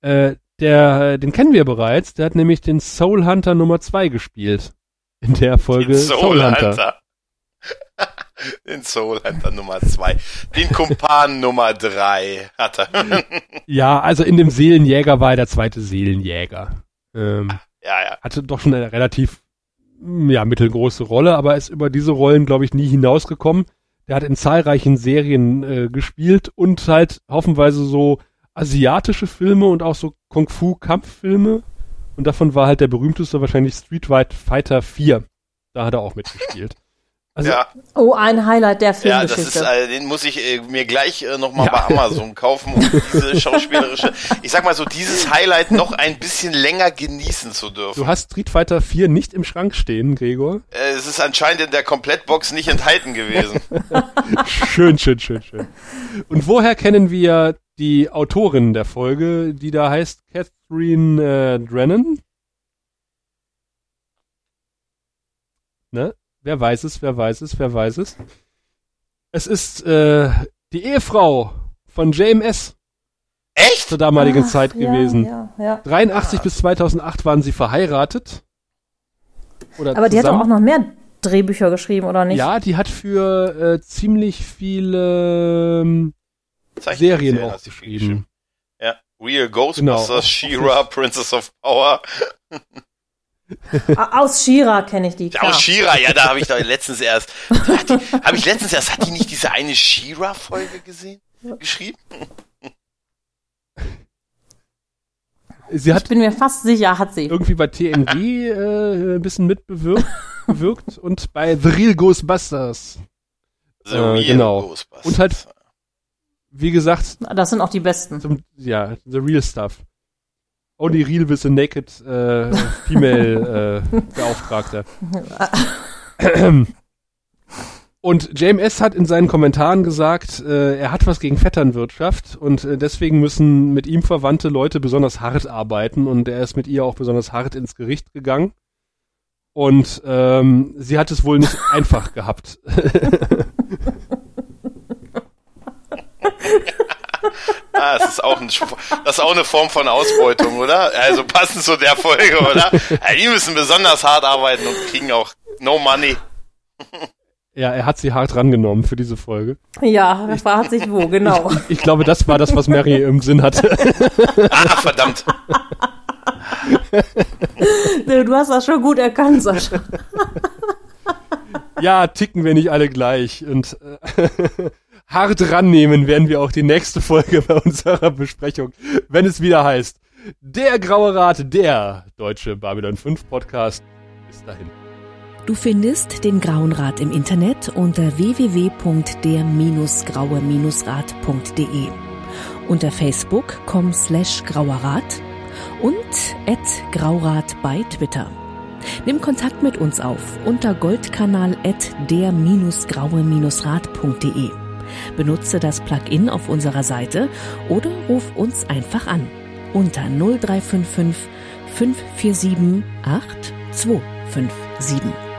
äh, der, den kennen wir bereits, der hat nämlich den Soul Hunter Nummer 2 gespielt. In der Folge Den Soul, Soul Hunter. Hunter. Den Soul Hunter Nummer zwei. Den Kumpan Nummer drei hat er. Ja, also in dem Seelenjäger war er der zweite Seelenjäger. Ähm, ja, ja. hatte doch schon eine relativ mm, ja, mittelgroße Rolle, aber ist über diese Rollen, glaube ich, nie hinausgekommen. Der hat in zahlreichen Serien äh, gespielt und halt haufenweise so asiatische Filme und auch so Kung-Fu-Kampffilme. Und davon war halt der berühmteste wahrscheinlich Street Fighter 4. Da hat er auch mitgespielt. Also, ja, Oh, ein Highlight der ja, das Filmgeschichte. ist, äh, den muss ich äh, mir gleich äh, nochmal Ja. bei Amazon kaufen, um diese schauspielerische, ich sag mal so, dieses Highlight noch ein bisschen länger genießen zu dürfen. Du hast Street Fighter 4 nicht im Schrank stehen, Gregor. Äh, es ist anscheinend in der Komplettbox nicht enthalten gewesen. Schön, schön, schön, schön. Und woher kennen wir die Autorin der Folge, die da heißt Catherine äh, Drennan? Ne? Wer weiß es, wer weiß es, wer weiß es? Es ist äh, die Ehefrau von JMS Echt? zur damaligen Ah, Zeit ja, gewesen. Ja, ja. 83 bis 2008 waren sie verheiratet. Oder Aber die hat doch zusammen. auch noch mehr Drehbücher geschrieben, oder nicht? Ja, die hat für äh, ziemlich viele ähm, Serien auch viel geschrieben. Ja. Real Ghostbusters, Genau. She-Ra, Princess of Power. Aus Shira kenne ich die. Klar. Auch She-Ra, ja, da habe ich doch letztens erst, habe ich letztens erst, hat die nicht diese eine She-Ra-Folge gesehen? Geschrieben? Sie Ich hat bin mir fast sicher, hat sie. irgendwie bei TNG äh, ein bisschen mitbewirkt bewirkt und bei The Real Ghostbusters. The Äh, Real genau. Ghostbusters. Und halt- Wie gesagt, Das sind auch die besten. zum, ja, The Real Stuff. Only Real with a Naked äh, Female äh, Beauftragter. Und JMS hat in seinen Kommentaren gesagt, äh, er hat was gegen Vetternwirtschaft und äh, deswegen müssen mit ihm verwandte Leute besonders hart arbeiten und er ist mit ihr auch besonders hart ins Gericht gegangen. Und ähm, sie hat es wohl nicht einfach gehabt. Ah, das ist auch, ein, das ist auch eine Form von Ausbeutung, oder? Also passend zu der Folge, oder? Ja, die müssen besonders hart arbeiten und kriegen auch no money. ja, er hat sie hart rangenommen für diese Folge. Ja, das war hat sich wo, genau. Ich glaube, das war das, was Mary im Sinn hatte. Ah, verdammt. Du hast das schon gut erkannt, Sascha. ja, ticken wir nicht alle gleich. Und äh, hart rannehmen werden wir auch die nächste Folge bei unserer Besprechung, wenn es wieder heißt, der Graue Rat, der deutsche Babylon 5 Podcast. Bis dahin. Du findest den Grauen Rat im Internet unter www.der-graue-rat.de, unter facebook.com slash grauerrat und at graurat bei Twitter. Nimm Kontakt mit uns auf unter goldkanal at der-graue-rat.de. Benutze das Plugin auf unserer Seite oder ruf uns einfach an unter 0355 547 8257.